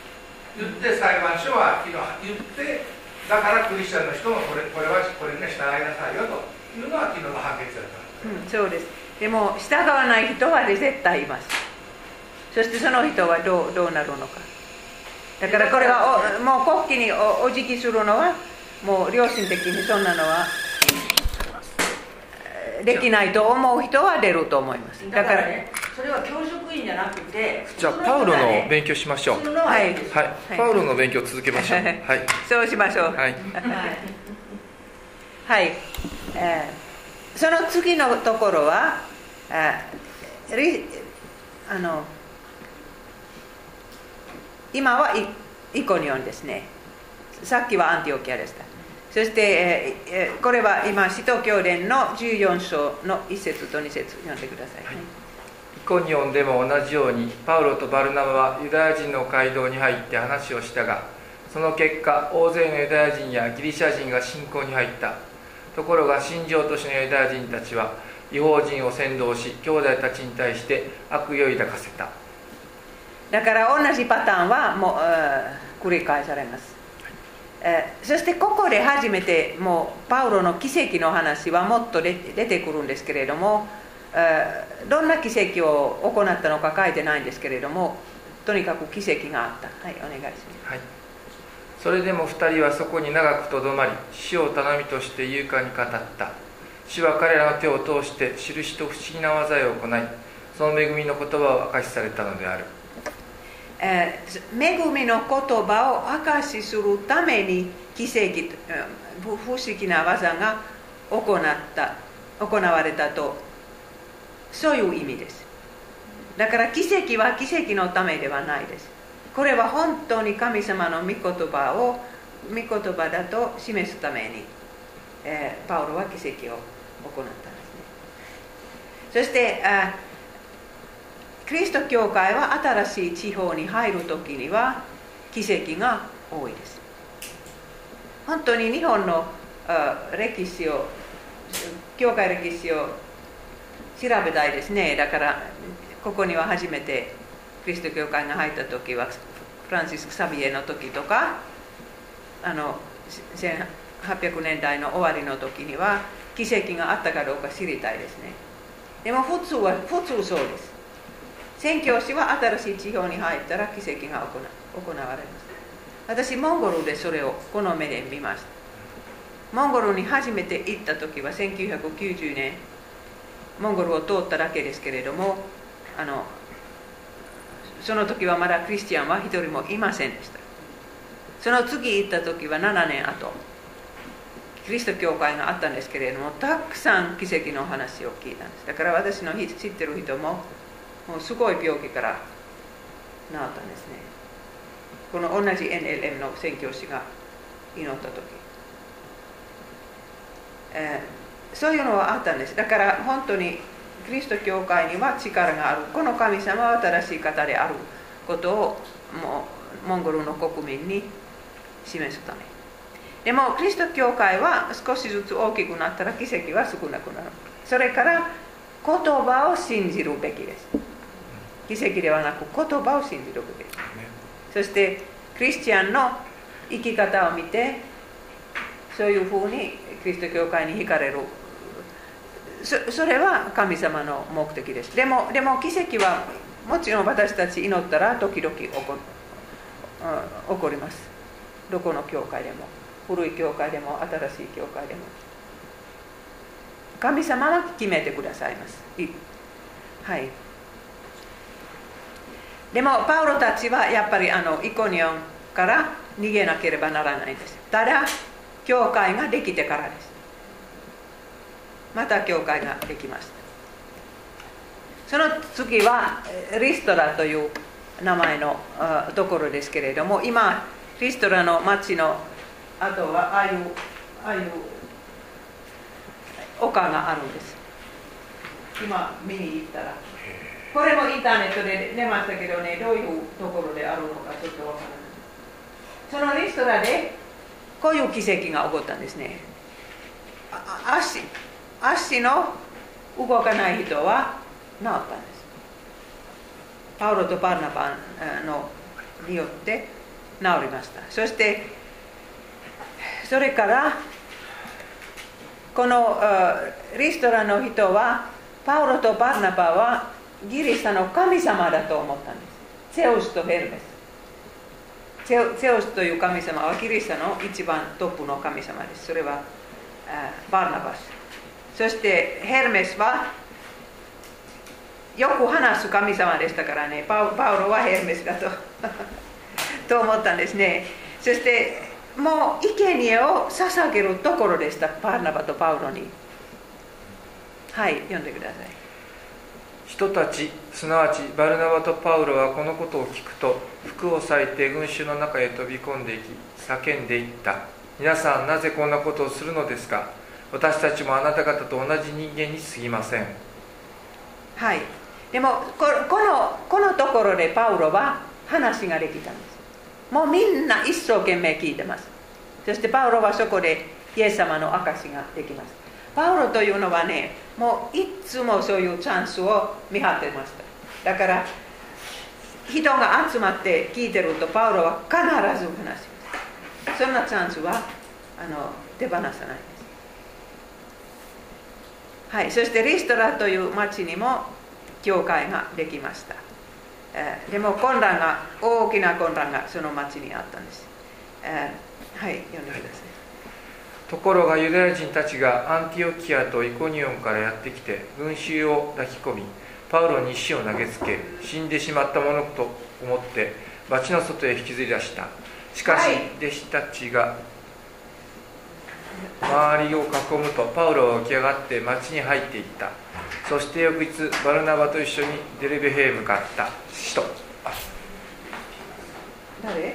言って裁判所は昨日言ってだからクリスチャンの人もこれこれはこれに従いなさいよと。いうのは昨日の判決だった。うん、そうです。でも従わない人は絶対います。そしてその人はどうどうなるのか。だからこれはおもう国旗におお辞儀するのはもう良心的にそんなのはできないと思う人は出ると思います。だから、ね、それは教職員じゃなくてじゃあパウロの勉強しましょう。はい、はい、パウロの勉強続けましょう。はい。そうしましょう。はい、はい、えー、その次のところはああの今はイイコニオンですね。さっきはアンティオキアでした。そして、えー、これは今、使徒教伝の14章の1節と2節読んでください、はい、イコニオンでも同じように、パウロとバルナバはユダヤ人の街道に入って話をしたが、その結果、大勢のユダヤ人やギリシャ人が信仰に入った。ところが、信条都市のユダヤ人たちは、違法人を扇動し、兄弟たちに対して悪意を抱かせた。だから同じパターンはもう繰り返されます。えそしてここで初めてもうパウロの奇跡の話はもっと出てくるんですけれども、えどんな奇跡を行ったのか書いてないんですけれどもとにかく奇跡があった。はいお願いします、はい、それでも2人はそこに長くとどまり死を頼みとして勇敢に語った。主は彼らの手を通して印と不思議な技を行いその恵みの言葉を明かしされたのである。えー、恵みの言葉を証しするために奇跡不思議な技が行った行われたとそういう意味です。だから奇跡は奇跡のためではないです。これは本当に神様の御言葉を御言葉だと示すために、えー、パウロは奇跡を行ったんですね。そしてあキリスト教会は新しい地方に入る時には奇跡が多いです。本当に日本の歴史を教会歴史を調べたいですね。だからここには初めてキリスト教会が入った時はフランシス・クサビエの時とかあの1800年代の終わりの時には奇跡があったかどうか知りたいですね。でも普通は普通そうです。宣教師は新しい地方に入ったら奇跡が行われます。私モンゴルでそれをこの目で見ました。モンゴルに初めて行った時は1990年モンゴルを通っただけですけれどもあのその時はまだクリスチャンは一人もいませんでした。その次行った時は7年後キリスト教会があったんですけれどもたくさん奇跡の話を聞いたんです。だから私の知ってる人ももうすごい病気から治ったんですね。この同じ NLM の宣教師が祈った時、えー、そういうのはあったんです。だから本当にキリスト教会には力がある。この神様は新しい方であることをもうモンゴルの国民に示すため。でもキリスト教会は少しずつ大きくなったら奇跡は少なくなる。それから言葉を信じるべきです。奇跡ではなく言葉を信じるべきです。そしてクリスチャンの生き方を見てそういうふうにキリスト教会に惹かれる。そそれは神様の目的です。でもでも奇跡はもちろん私たち祈ったら時々起こ起こります。どこの教会でも。古い教会でも新しい教会でも。神様は決めてくださいます。はい。でもパウロたちはやっぱりあのイコニオンから逃げなければならないです。ただ教会ができてからです。また教会ができました。その次はリストラという名前のところですけれども今リストラの町のあとはああいうああいう丘があるんです。今見に行ったら。これもインターネットで出ましたけどねどういうところであるのかちょっとわからない。そのリストラでこういう奇跡が起こったんですね。足。足の動かない人は治ったんですパウロとパーナバのによって治りましたそしてそれからこのリストラの人はパウロとバーナバはギリシャの神様だと思ったんですセウスとヘルメスセウスという神様はギリシャの一番トップの神様ですそれはバーナバスそしてヘルメスはよく話す神様でしたからね。パウロはヘルメスだと と思ったんですね。そしてもう生贄を捧げるところでした。パーナバとパウロに。はい読んでください。人たちすなわちバルナバとパウロはこのことを聞くと服を裂いて群衆の中へ飛び込んでいき叫んでいった。皆さんなぜこんなことをするのですか？私たちもあなた方と同じ人間にすぎません。はい。でもこのこのところでパウロは話ができたんです。もうみんな一生懸命聞いてます。そしてパウロはそこでイエス様の証ができます。パウロというのはねもういつもそういうチャンスを見張ってました。だから人が集まって聞いてるとパウロは必ず話します。そんなチャンスはあの手放さない。はいそしてリストラという町にも教会ができました。でも混乱が大きな混乱がその町にあったんです、はい読んでください。ところがユダヤ人たちがアンティオキアとイコニオンからやってきて群衆を抱き込みパウロに石を投げつけ死んでしまったものと思って町の外へ引きずり出した。しかし、弟子たちが周りを囲むとパウロは起き上がって町に入っていった。そして翌日バルナバと一緒にデルベヘへ向かった使徒誰？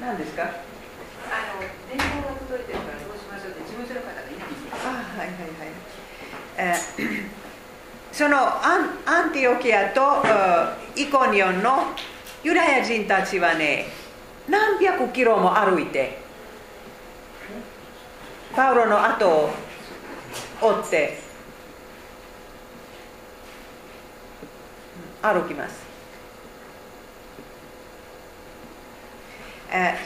何ですか？あの電話が届いてるからどうしましょうって事務所の方がいないんですあはいはいはい、えー、そのアンアンティオキアとイコニオンのユダヤ人たちはね何百キロも歩いてパウロの後を追って歩きます、え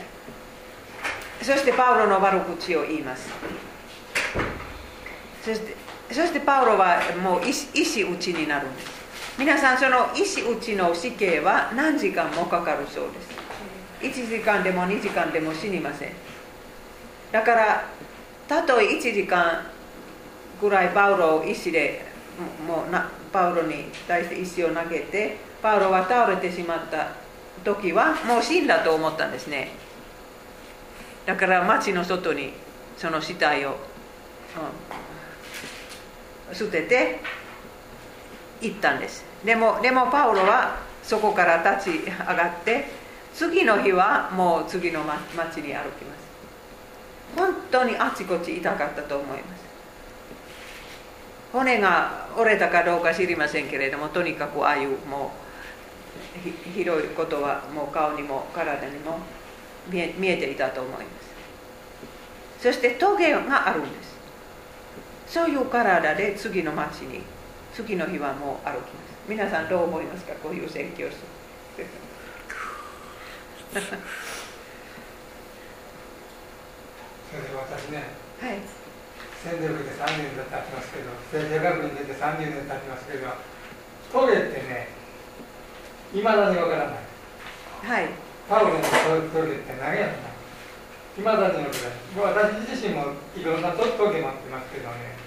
ー、そしてパウロの悪口を言います。そしてそしてパウロはもう石打ちになるんです。皆さんその石打ちの死刑は何時間もかかるそうです。1時間でも2時間でも死にません。だからたとえ1時間ぐらいパウロを石でもうなパウロに対して石を投げてパウロは倒れてしまった時はもう死んだと思ったんですね。だから町の外にその死体を、うん、捨てて行ったんです。でもでもパウロはそこから立ち上がって次の日はもう次の町に歩きます。本当にあちこち痛かったと思います。骨が折れたかどうか知りませんけれどもとにかくああいうもう広いことはもう顔にも体にも見え見えていたと思います。そして峠があるんです。そういう体で次の町に次の日はもう歩きます。皆さんどう思いますか？こういう宣教師。先生私ね、はい、洗礼を受けて3年経ちますけど先生学に出て30年経ちますけどトゲってねいまだにわからない。はい。パウロのトゲって何やったい。まだに私自身もいろんなトゲ持ってますけどね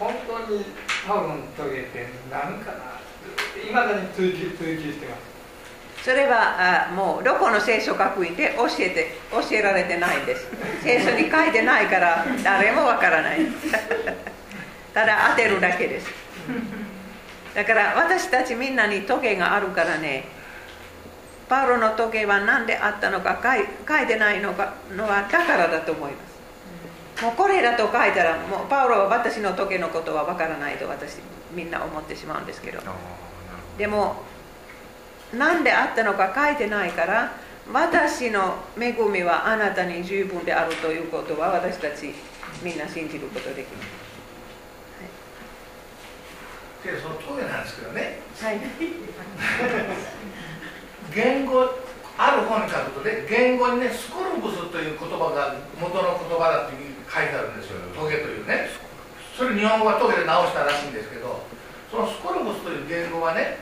本当にパウロのトゲって何かないまだに追求追求してます。それはあもうどこの聖書学院で教えて教えられてないんです。聖書に書いてないから誰もわからない。ただ当てるだけです。だから私たちみんなに時計があるからねパウロの時計は何であったのか書いてないのかのはだからだと思います。もうこれだと書いたらもうパウロは私の時計のことはわからないと私みんな思ってしまうんですけど。でも何であったのか書いてないから私の恵みはあなたに十分であるということは私たちみんな信じることできます。けどそのトゲなんですけどね、はい、言語ある本に書くとね言語にねスコルブスという言葉が元の言葉だって書いてあるんですよ。トゲというね。それ日本語はトゲで直したらしいんですけどそのスコルブスという言語はね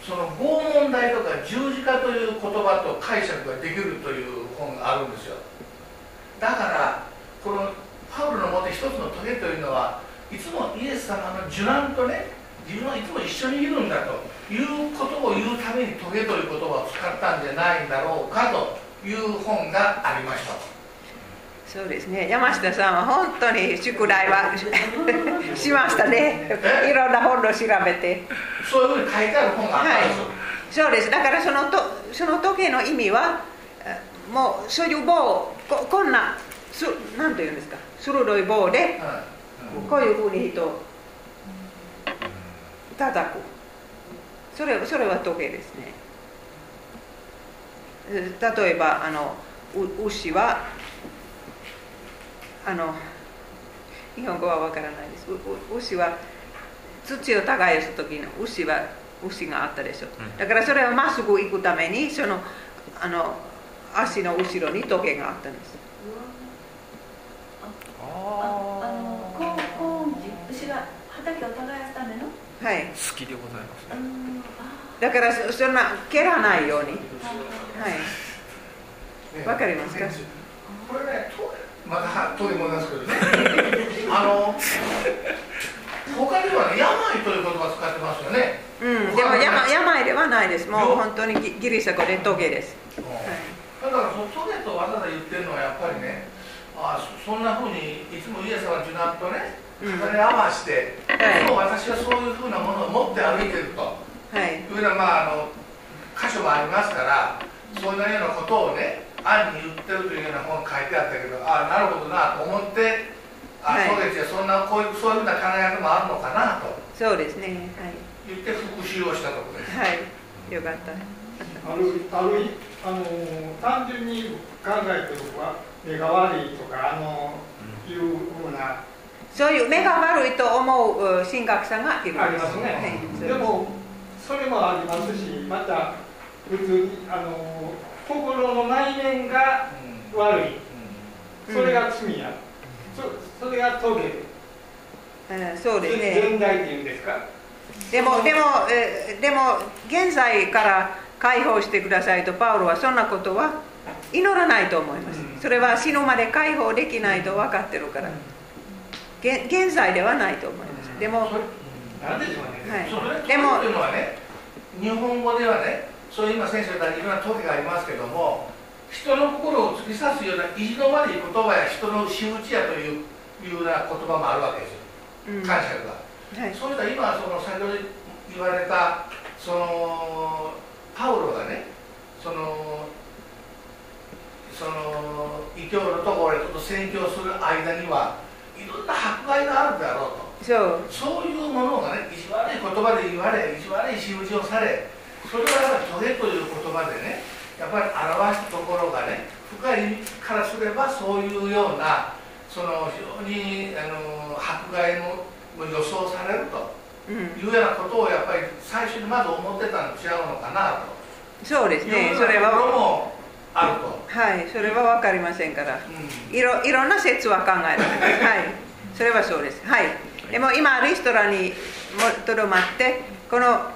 その拷問台とか十字架という言葉と解釈ができるという本があるんですよ。だからこのパウロの持って一つのトゲというのはいつもイエス様の受難とね自分はいつも一緒にいるんだということを言うためにトゲという言葉を使ったんじゃないんだろうかという本がありました。そうですね。山下さんは本当に宿題は しましたね。いろんな本を調べて。そういうふうに書いてある本があったんですよ、はい、そうです。だからそのとその時計の意味はもうそういう棒ここんなすなんていうんですか？鋭い棒で、はい。こういうふうに人を叩く。それそれは時計ですね。例えばあの牛はあの日本語はわからないです。牛は土を耕す時の牛は牛があったでしょ。だからそれをまっすぐ行くためにそのあの足の後ろに時計があったんです。ああの畑を耕すための？はい。好きでございます、ね、だからそんな蹴らないように。はい。わ、かりますか？これねまた遠いものですけどね。あの他にはね病という言葉使ってますよね。うん。でも病病ではないです。もう本当にギリシャ語でトゲです、はい、だからそのトゲとわざわざ言ってるのはやっぱりねあそんなふうにいつもイエス様の受難とねそれ合わして、はい、も私はそういうふうなものを持って歩いてると、はい、いうような、まあ、あの箇所もありますからそういうようなことをね暗に言ってるというような本書いてあったけどああなるほどなと思ってあ、はい、そうですよ。そんなこういうそういうふうな考え方もあるのかなと。そうですね、はい、言って復習をしたところです。はい。よかった。あるあるあの単純に考えて僕は目が悪いとかあの、いうふうな。そういう目が悪いと思う神学者がいるありますね、でもそれもありますしまた普通にあの心の内面が悪い、それが罪や、そそれがトゲ、うん、そうですね。現代っていうんですか？でもでも、えでも現在から解放してくださいとパウロはそんなことは祈らないと思います、それは死ぬまで解放できないと分かってるから、現在ではないと思います。でも、なん。でしょうね。はい、それでも、というのはね、日本語ではね、そういう今先生からいろんな時がありますけども、人の心を突き刺すような意地の悪い言葉や人の仕打ちやといういうような言葉もあるわけですよ。うん、解釈が。はい、そういった今その先ほど言われたそのパウロがね、そのその異教のところへちょっと宣教する間にはいろんな迫害があるであろうとそうそういうものがね意地悪い言葉で言われ意地悪い仕打ちをされそれはやっぱり「トゲ」という言葉でねやっぱり表したところがね深い意味からすればそういうようなその非常にあの迫害の予想されるというようなことをやっぱり最初にまず思ってたの違うのかなと。そうですね。それは。あると。はい。それは分かりませんから、うん、いろいろんな説は考えられますはい。それはそうです。はい。でも今レストランにとどまってこの、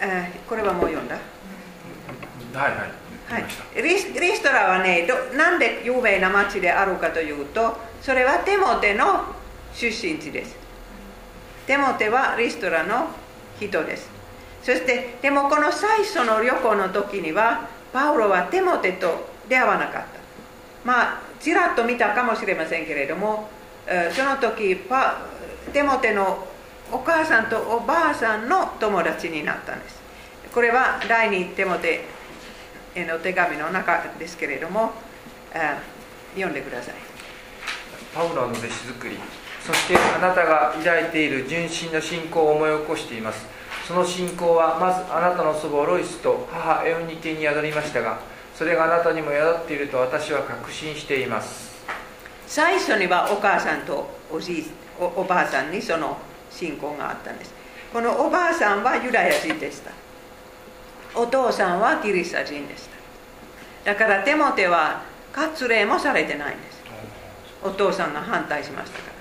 えー、これはもう読んだはいはいはい、リスリストラはねどなんで有名な町であるかというとそれはテモテの出身地ですテモテはリストラの人ですそしてでもこの最初の旅行の時にはパウロはテモテと出会わなかったまあちらっと見たかもしれませんけれどもその時パテモテのお母さんとおばあさんの友達になったんです。これは第2テモテへの手紙の中ですけれども読んでください。パウロの弟子作り。そしてあなたが抱いている純真な信仰を思い起こしています。その信仰はまずあなたの祖母ロイスと母エオニケに宿りましたがそれがあなたにも宿っていると私は確信しています。最初にはお母さんとおじいおおばあさんにその信仰があったんです。このおばあさんはユダヤ人でした。お父さんはギリシャ人でした。だからテモテは割礼もされてないんです。お父さんが反対しましたから。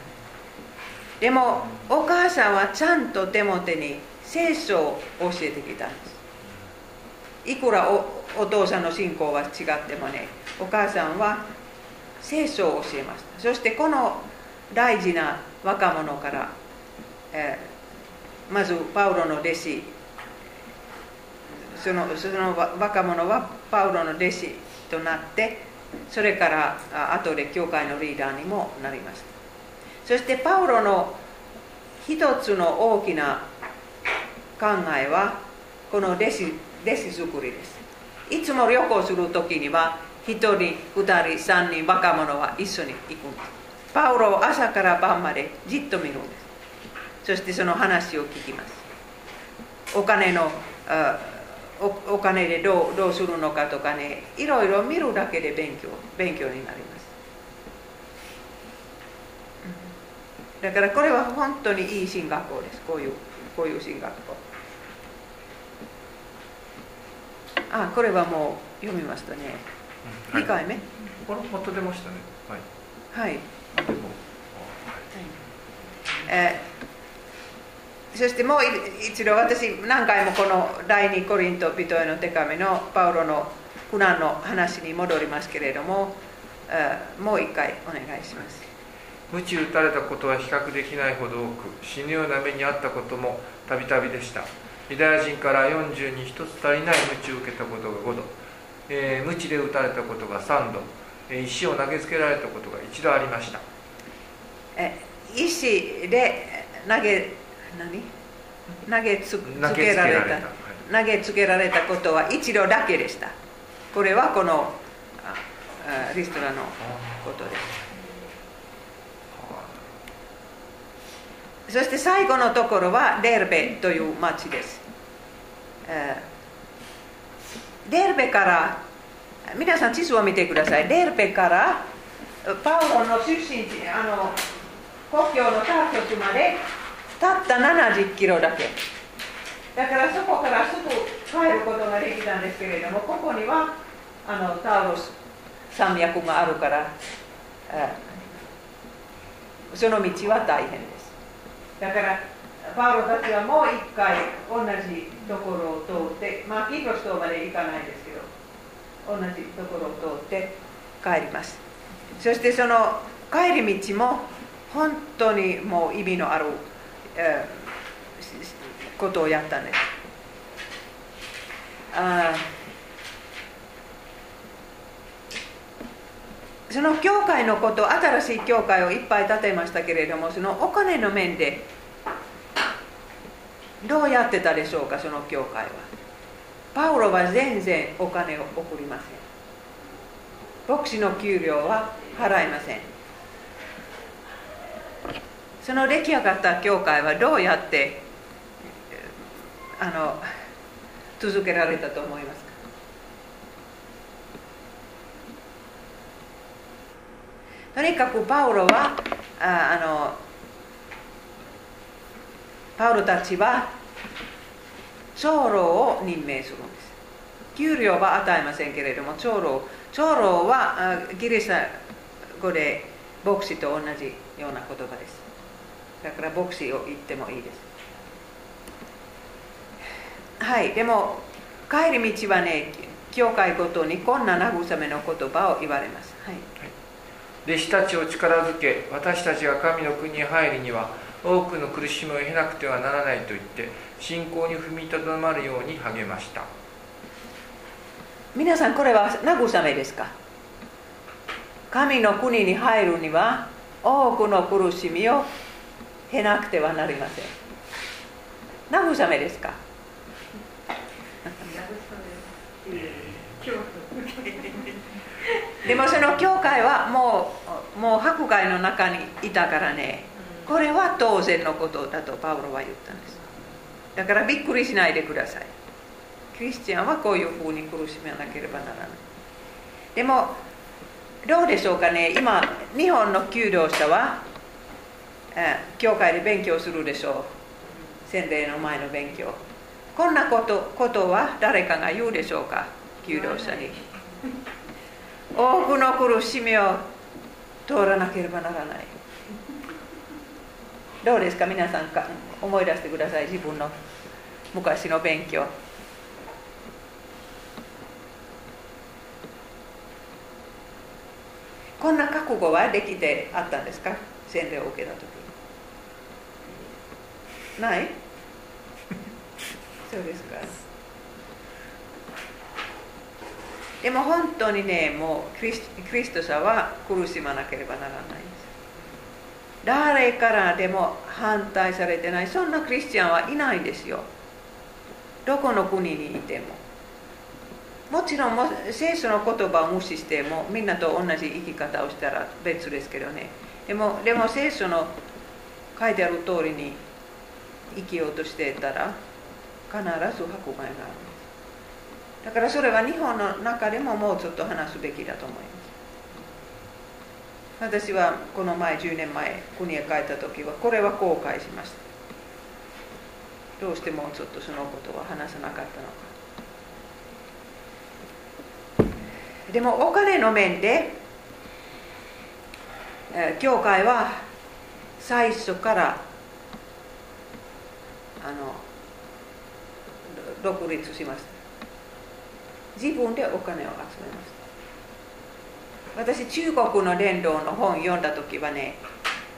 でもお母さんはちゃんとテモテに聖書を教えてきたんです。いくらおお父さんの信仰は違ってもねお母さんは聖書を教えました。そしてこの大事な若者から、え、まずパウロの弟子。そのその若者はパウロの弟子となってそれから後で教会のリーダーにもなりました。そしてパウロの一つの大きな考えはこの弟子弟子作りです。いつも旅行する時には1人2人3人若者は一緒に行くんです。パウロを朝から晩までじっと見るんです。そしてその話を聞きます。お金のおお金でどうどうするのかとかねいろいろ見るだけで勉強勉強になります。だからこれは本当にいい進学校です。こういうこういう進学校。あこれはもう読みましたね、うん、2回目？これまた出ましたね。はい。はい、えー、そしてもう一度私何回もこの第二コリント人への手紙のパウロの苦難の話に戻りますけれども、えー、もう一回お願いします。鞭打たれたことは比較できないほど多く死ぬような目に遭ったこともたびたびでした。ユダヤ人から40に1つ足りない鞭を受けたことが5度、えー、鞭で打たれたことが3度、えー、石を投げつけられたことが一度ありました。え石で投げ何？投げつつけられた。投げつけられたことは一度だけでした。これはこのリストラのことです。そして最後のところはデルベという町です。デルベから皆さん地図を見てください。デルベからパウロの出身地あの国境のター局までたった70キロだけ。だからそこからすぐ帰ることができたんですけれどもここにはあのタウロス山脈があるからその道は大変です。だからパウロたちはもう一回同じところを通ってまあキーロス島まで行かないですけど同じところを通って帰ります。そしてその帰り道も本当にもう意味のある、えー、ことをやったんですあその教会のこと新しい教会をいっぱい建てましたけれどもそのお金の面でどうやってたでしょうかその教会は。パウロは全然お金を送りません。牧師の給料は払いません。その出来上がった教会はどうやってあの続けられたと思いますか？とにかくパウロはああのパウロたちは長老を任命するんです。給料は与えませんけれども長老長老はギリシャ語で牧師と同じような言葉です。だから牧師を言ってもいいです。はいでも帰り道はね教会ごとにこんな慰めの言葉を言われます、はい、弟子たちを力づけ私たちが神の国に入るには多くの苦しみを経なくてはならないと言って信仰に踏みとどまるように励ました。皆さんこれは慰めですか？神の国に入るには多くの苦しみを経なくてはなりません。慰めですか。で。もその教会はもうもう迫害の中にいたからね。これは当然のことだとパウロは言ったんです。だからびっくりしないでください。クリスチャンはこういうふうに苦しめなければならない。でもどうでしょうかね。今日本の給料者は、え教会で勉強するでしょう。洗礼の前の勉強。こんなことことは誰かが言うでしょうか？給料者に。多くの苦しみを通らなければならない。どうですか？皆さんか思い出してください。自分の昔の勉強。こんな覚悟はできてあったんですか？洗礼を受けた時ない？そうですか。でも本当にねもうクリスクリストさんは苦しまなければならないです。誰からでも反対されてない。そんなクリスチャンはいないんですよ。どこの国にいても。もちろん聖書の言葉を無視してもみんなと同じ生き方をしたら別ですけどね。でもでも聖書の書いてある通りに生きようとしていたら必ず迫害があるだからそれは日本の中でももうちょっと話すべきだと思います。私はこの前10年前国へ帰った時はこれは後悔しました。どうしてもうちょっとそのことは話さなかったのか。でもお金の面で、え、教会は最初からあの独立しました。自分でお金を集めました。私中国の伝道の本読んだ時はね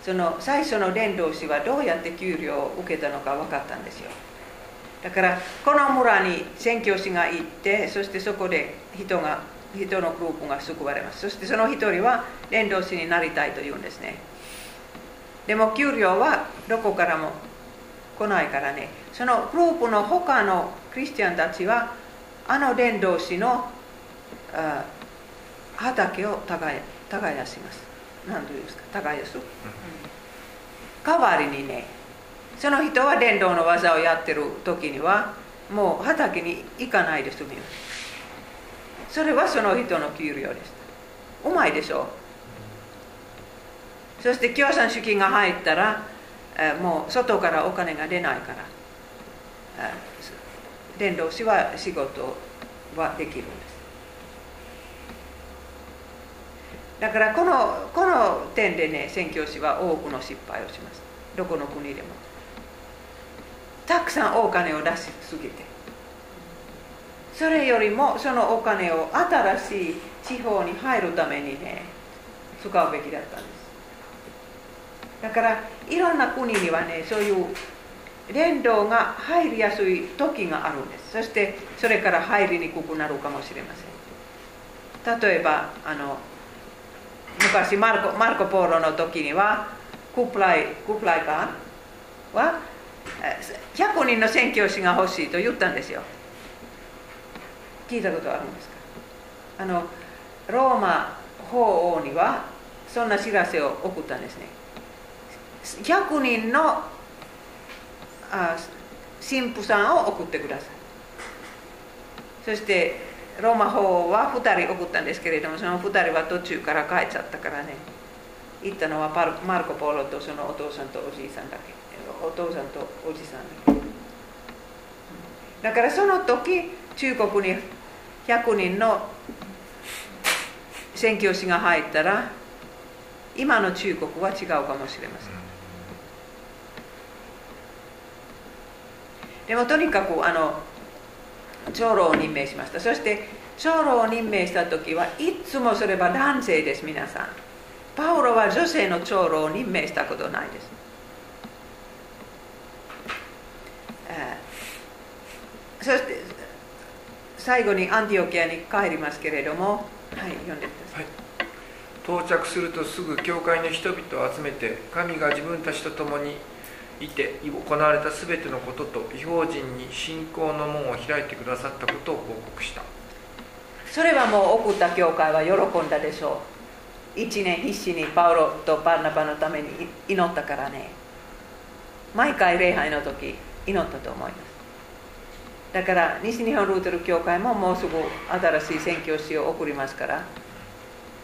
その最初の伝道師はどうやって給料を受けたのか分かったんですよ。だからこの村に宣教師が行ってそしてそこで人が人のグループが救われます。そしてその一人は伝道師になりたいと言うんですね。でも給料はどこからも来ないからね。そのグループの他のクリスチャンたちはあの伝道師の畑を耕します。何というんですか？耕す、代わりにねその人は伝道の技をやってる時にはもう畑に行かないで済みます。それはその人の給料です。うまいでしょ？そして共産主義が入ったらもう外からお金が出ないから伝道師は仕事はできるんです。だからこのこの点でね宣教師は多くの失敗をします。どこの国でも。たくさんお金を出しすぎて。それよりもそのお金を新しい地方に入るためにね使うべきだったんです。だからいろんな国にはねそういう伝道が入りやすい時があるんです。そしてそれから入りにくくなるかもしれません。例えばあの昔マルコマルコ・ポーロの時にはクプライクプライカーは100人の宣教師が欲しいと言ったんですよ。聞いたことあるんですか？あのローマ法王にはそんな知らせを送ったんですね。役人のあ神父さんを送ってください。そしてローマ法王は2人送ったんですけれどもその2人は途中から帰っちゃったからね。行ったのはマルコ・ポーロとそのお父さんとおじいさんだけ。お父さんとおじさんだけ。だからその時中国に100人の宣教師が入ったら今の中国は違うかもしれません。でもとにかくあの長老を任命しました。そして長老を任命した時はいつもそれは男性です皆さん。パウロは女性の長老を任命したことないです、そして最後にアンティオキアに帰りますけれどもはい読んでください、はい。到着するとすぐ教会の人々を集めて神が自分たちと共にいて行われた全てのことと違法人に信仰の門を開いてくださったことを報告した。それはもう送った教会は喜んだでしょう。一年必死にパウロとバーナバのために祈ったからね。毎回礼拝の時祈ったと思います。だから西日本ルートル教会ももうすぐ新しい宣教師を送りますから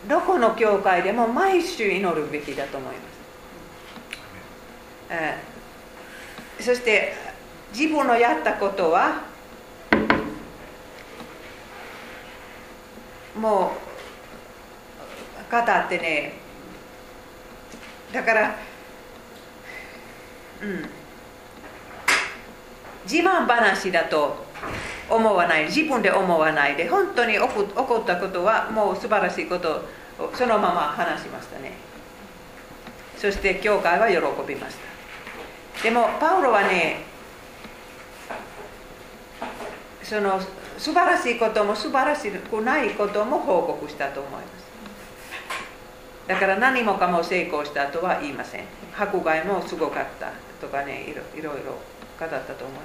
どこの教会でも毎週祈るべきだと思います、えー、そして自分のやったことはもう語ってねだからうん。自慢話だと思わない。自分で思わないで。本当に起こったことはもう素晴らしいことをそのまま話しましたね。そして教会は喜びました。でもパウロはねその素晴らしいことも素晴らしくないことも報告したと思います。だから何もかも成功したとは言いません。迫害もすごかったとかねいろいろ語ったと思いま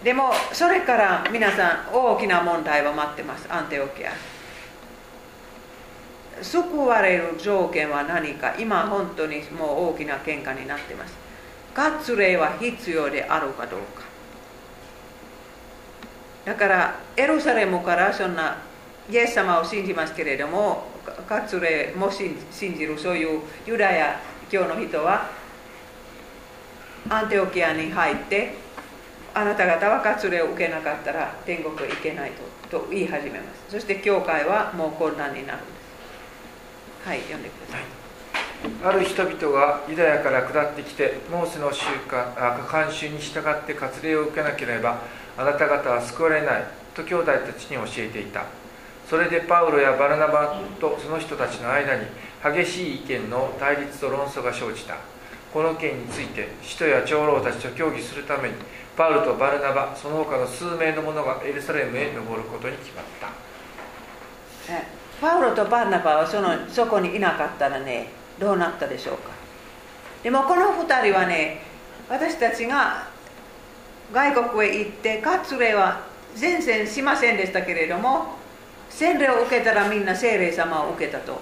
す。でもそれから皆さん大きな問題は待ってます。アンテオキア。救われる条件は何か。今本当にもう大きな喧嘩になってます。割礼は必要であるかどうか。だからエルサレムからそんなイエス様を信じますけれども割礼も信じるそういうユダヤ教の人はアンテオキアに入ってあなた方は割礼を受けなかったら天国へ行けないとと言い始めます。そして教会はもう混乱になるはい読んでください。ある人々がユダヤから下ってきてモーセの習慣慣習に従って割礼を受けなければあなた方は救われないと兄弟たちに教えていた。それでパウロやバルナバとその人たちの間に激しい意見の対立と論争が生じた。この件について使徒や長老たちと協議するためにパウルとバルナバその他の数名の者がエルサレムへ登ることに決まったパウロとバルナバはそのそこにいなかったらねどうなったでしょうかでもこの2人はね私たちが外国へ行って割礼は全然しませんでしたけれども洗礼を受けたらみんな聖霊様を受けたと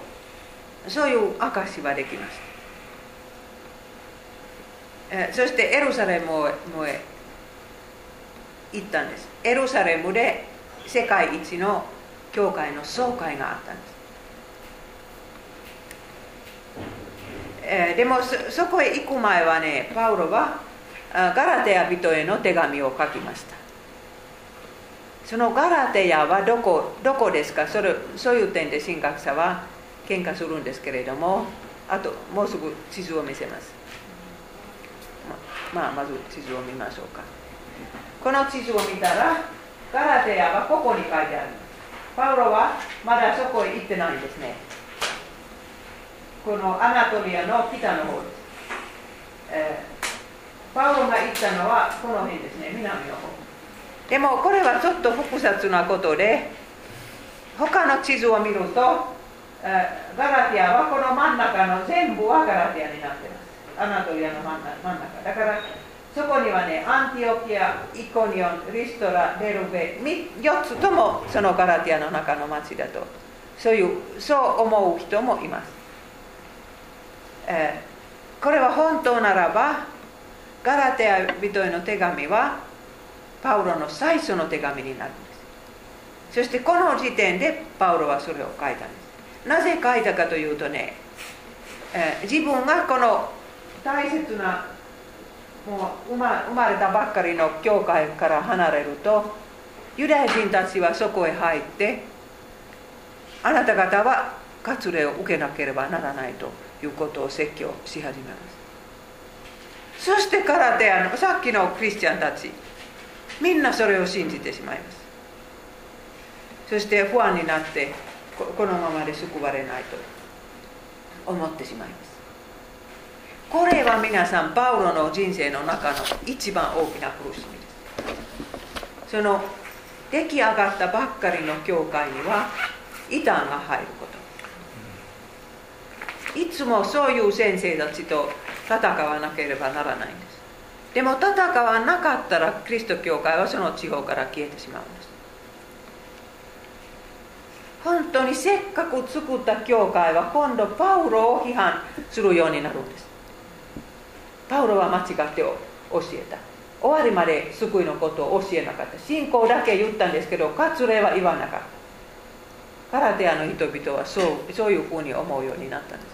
そういう証はできましたそしてエルサレムへ行ったんですエルサレムで世界一の教会の総会があったんです、えー、でもそこへ行く前はねパウロはガラテヤ人への手紙を書きました。そのガラテヤはどこどこですか？それそういう点で神学者は喧嘩するんですけれどもあともうすぐ地図を見せます。ままあまず地図を見ましょうか。この地図を見たらガラテヤはここに書いてありますパウロはまだそこへ行ってないんですね。このアナトリアの北の方。です、えー、パウロが行ったのはこの辺ですね。南の方。でもこれはちょっと複雑なことで他の地図を見ると、えー、ガラティアはこの真ん中の全部はガラティアになってます。アナトリアの真ん中。だからそこにはねアンティオキアイコニオンリストラデルベ4つともそのガラティアの中の町だと。そういうそう思う人もいます、えー、これは本当ならばガラテア人への手紙はパウロの最初の手紙になるんです。そしてこの時点でパウロはそれを書いたんです。なぜ書いたかというとね、えー、自分がこの大切なもう生まれたばっかりの教会から離れるとユダヤ人たちはそこへ入ってあなた方は割礼を受けなければならないということを説教し始めます。そしてからであのさっきのクリスチャンたちみんなそれを信じてしまいます。そして不安になってこのままで救われないと思ってしまいます。これは皆さんパウロの人生の中の一番大きな苦しみです。その出来上がったばっかりの教会には異端が入ること。いつもそういう先生たちと戦わなければならないんです。でも戦わなかったらキリスト教会はその地方から消えてしまうんです。本当にせっかく作った教会は今度パウロを批判するようになるんです。パウロは間違って教えた。終わりまで救いのことを教えなかった。信仰だけ言ったんですけど割礼は言わなかった。カラテアの人々はそうそういうふうに思うようになったんです、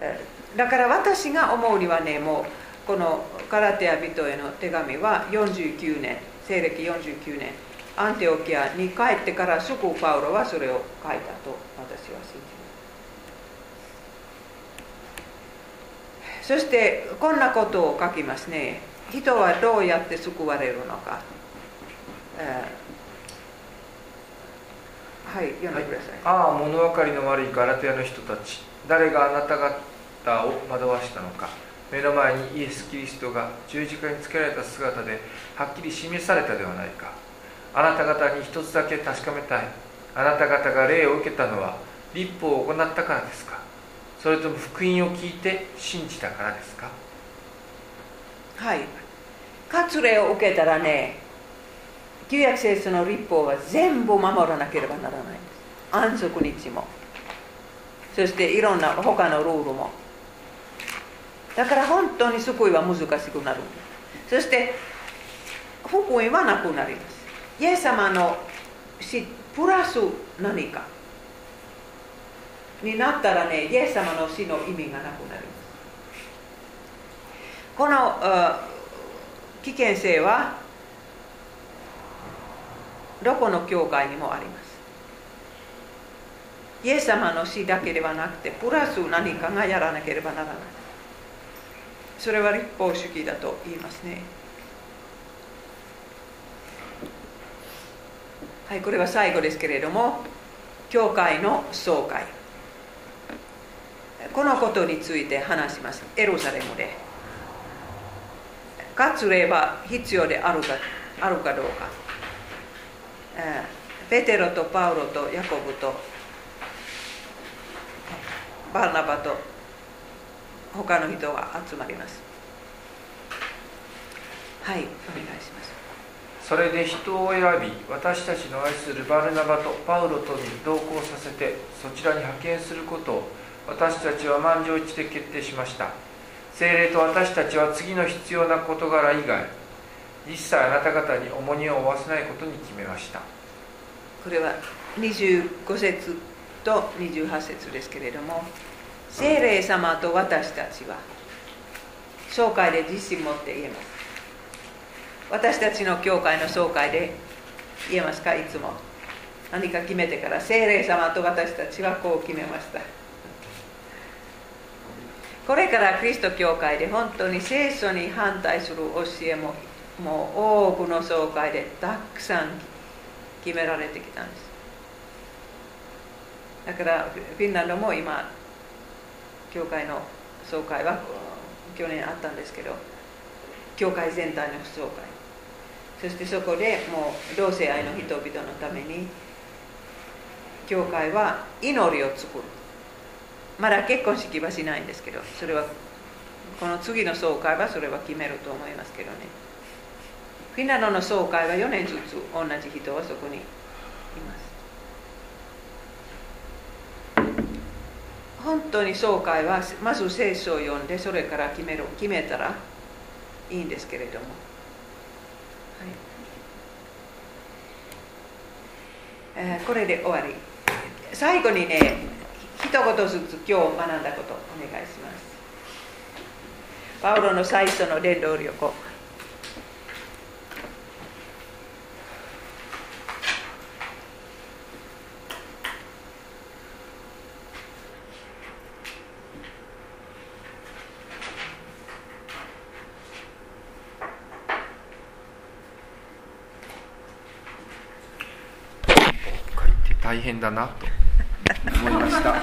えー、だから私が思うにはねもうこのカラテア人への手紙は49年西暦49年アンテオキアに帰ってからすぐパウロはそれを書いたと私は信じます。そしてこんなことを書きますね。人はどうやって救われるのか、はい読んでください、ああ物分かりの悪いガラテアの人たち。誰があなた方を惑わしたのか。目の前にイエス・キリストが十字架につけられた姿ではっきり示されたではないか。あなた方に一つだけ確かめたい。あなた方が霊を受けたのは立法を行ったからですか？それとも福音を聞いて信じたからですか？はい。割礼を受けたらね旧約聖書の立法は全部守らなければならないんです。安息日も。そしていろんな他のルールも。だから本当に救いは難しくなる。そして福音はなくなります。イエス様の死プラス何かになったらねイエス様の死の意味がなくなりますこの危険性はどこの教会にもありますイエス様の死だけではなくてプラス何かがやらなければならないそれは立法主義だと言いますねはい、これは最後ですけれども教会の総会。このことについて話します。エルサレムで。割礼は必要であるかあるかどうか。ペテロとパウロとヤコブとバーナバと他の人が集まります。はいお願いします。それで人を選び私たちの愛するバルナバとパウロとに同行させてそちらに派遣することを私たちは満場一致で決定しました。精霊と私たちは次の必要な事柄以外一切あなた方に重荷を負わせないことに決めました。これは25節と28節ですけれども精霊様と私たちは紹介で自信持って言えます私たちの教会の総会で言えますか？いつも。何か決めてから精霊様と私たちはこう決めました。これからキリスト教会で本当に聖書に反対する教えももう多くの総会でたくさん決められてきたんです。だからフィンランドも今教会の総会は去年あったんですけど教会全体の総会そしてそこでもう同性愛の人々のために教会は祈りを作る。まだ結婚式はしないんですけどそれはこの次の総会はそれは決めると思いますけどね。フィナノの総会は4年ずつ同じ人はそこにいます。本当に総会はまず聖書を読んでそれから決める決めたらいいんですけれども。えー、これで終わり。最後にね一言ずつ今日学んだことお願いします。パウロの最初の伝道旅行大変だなと思いました。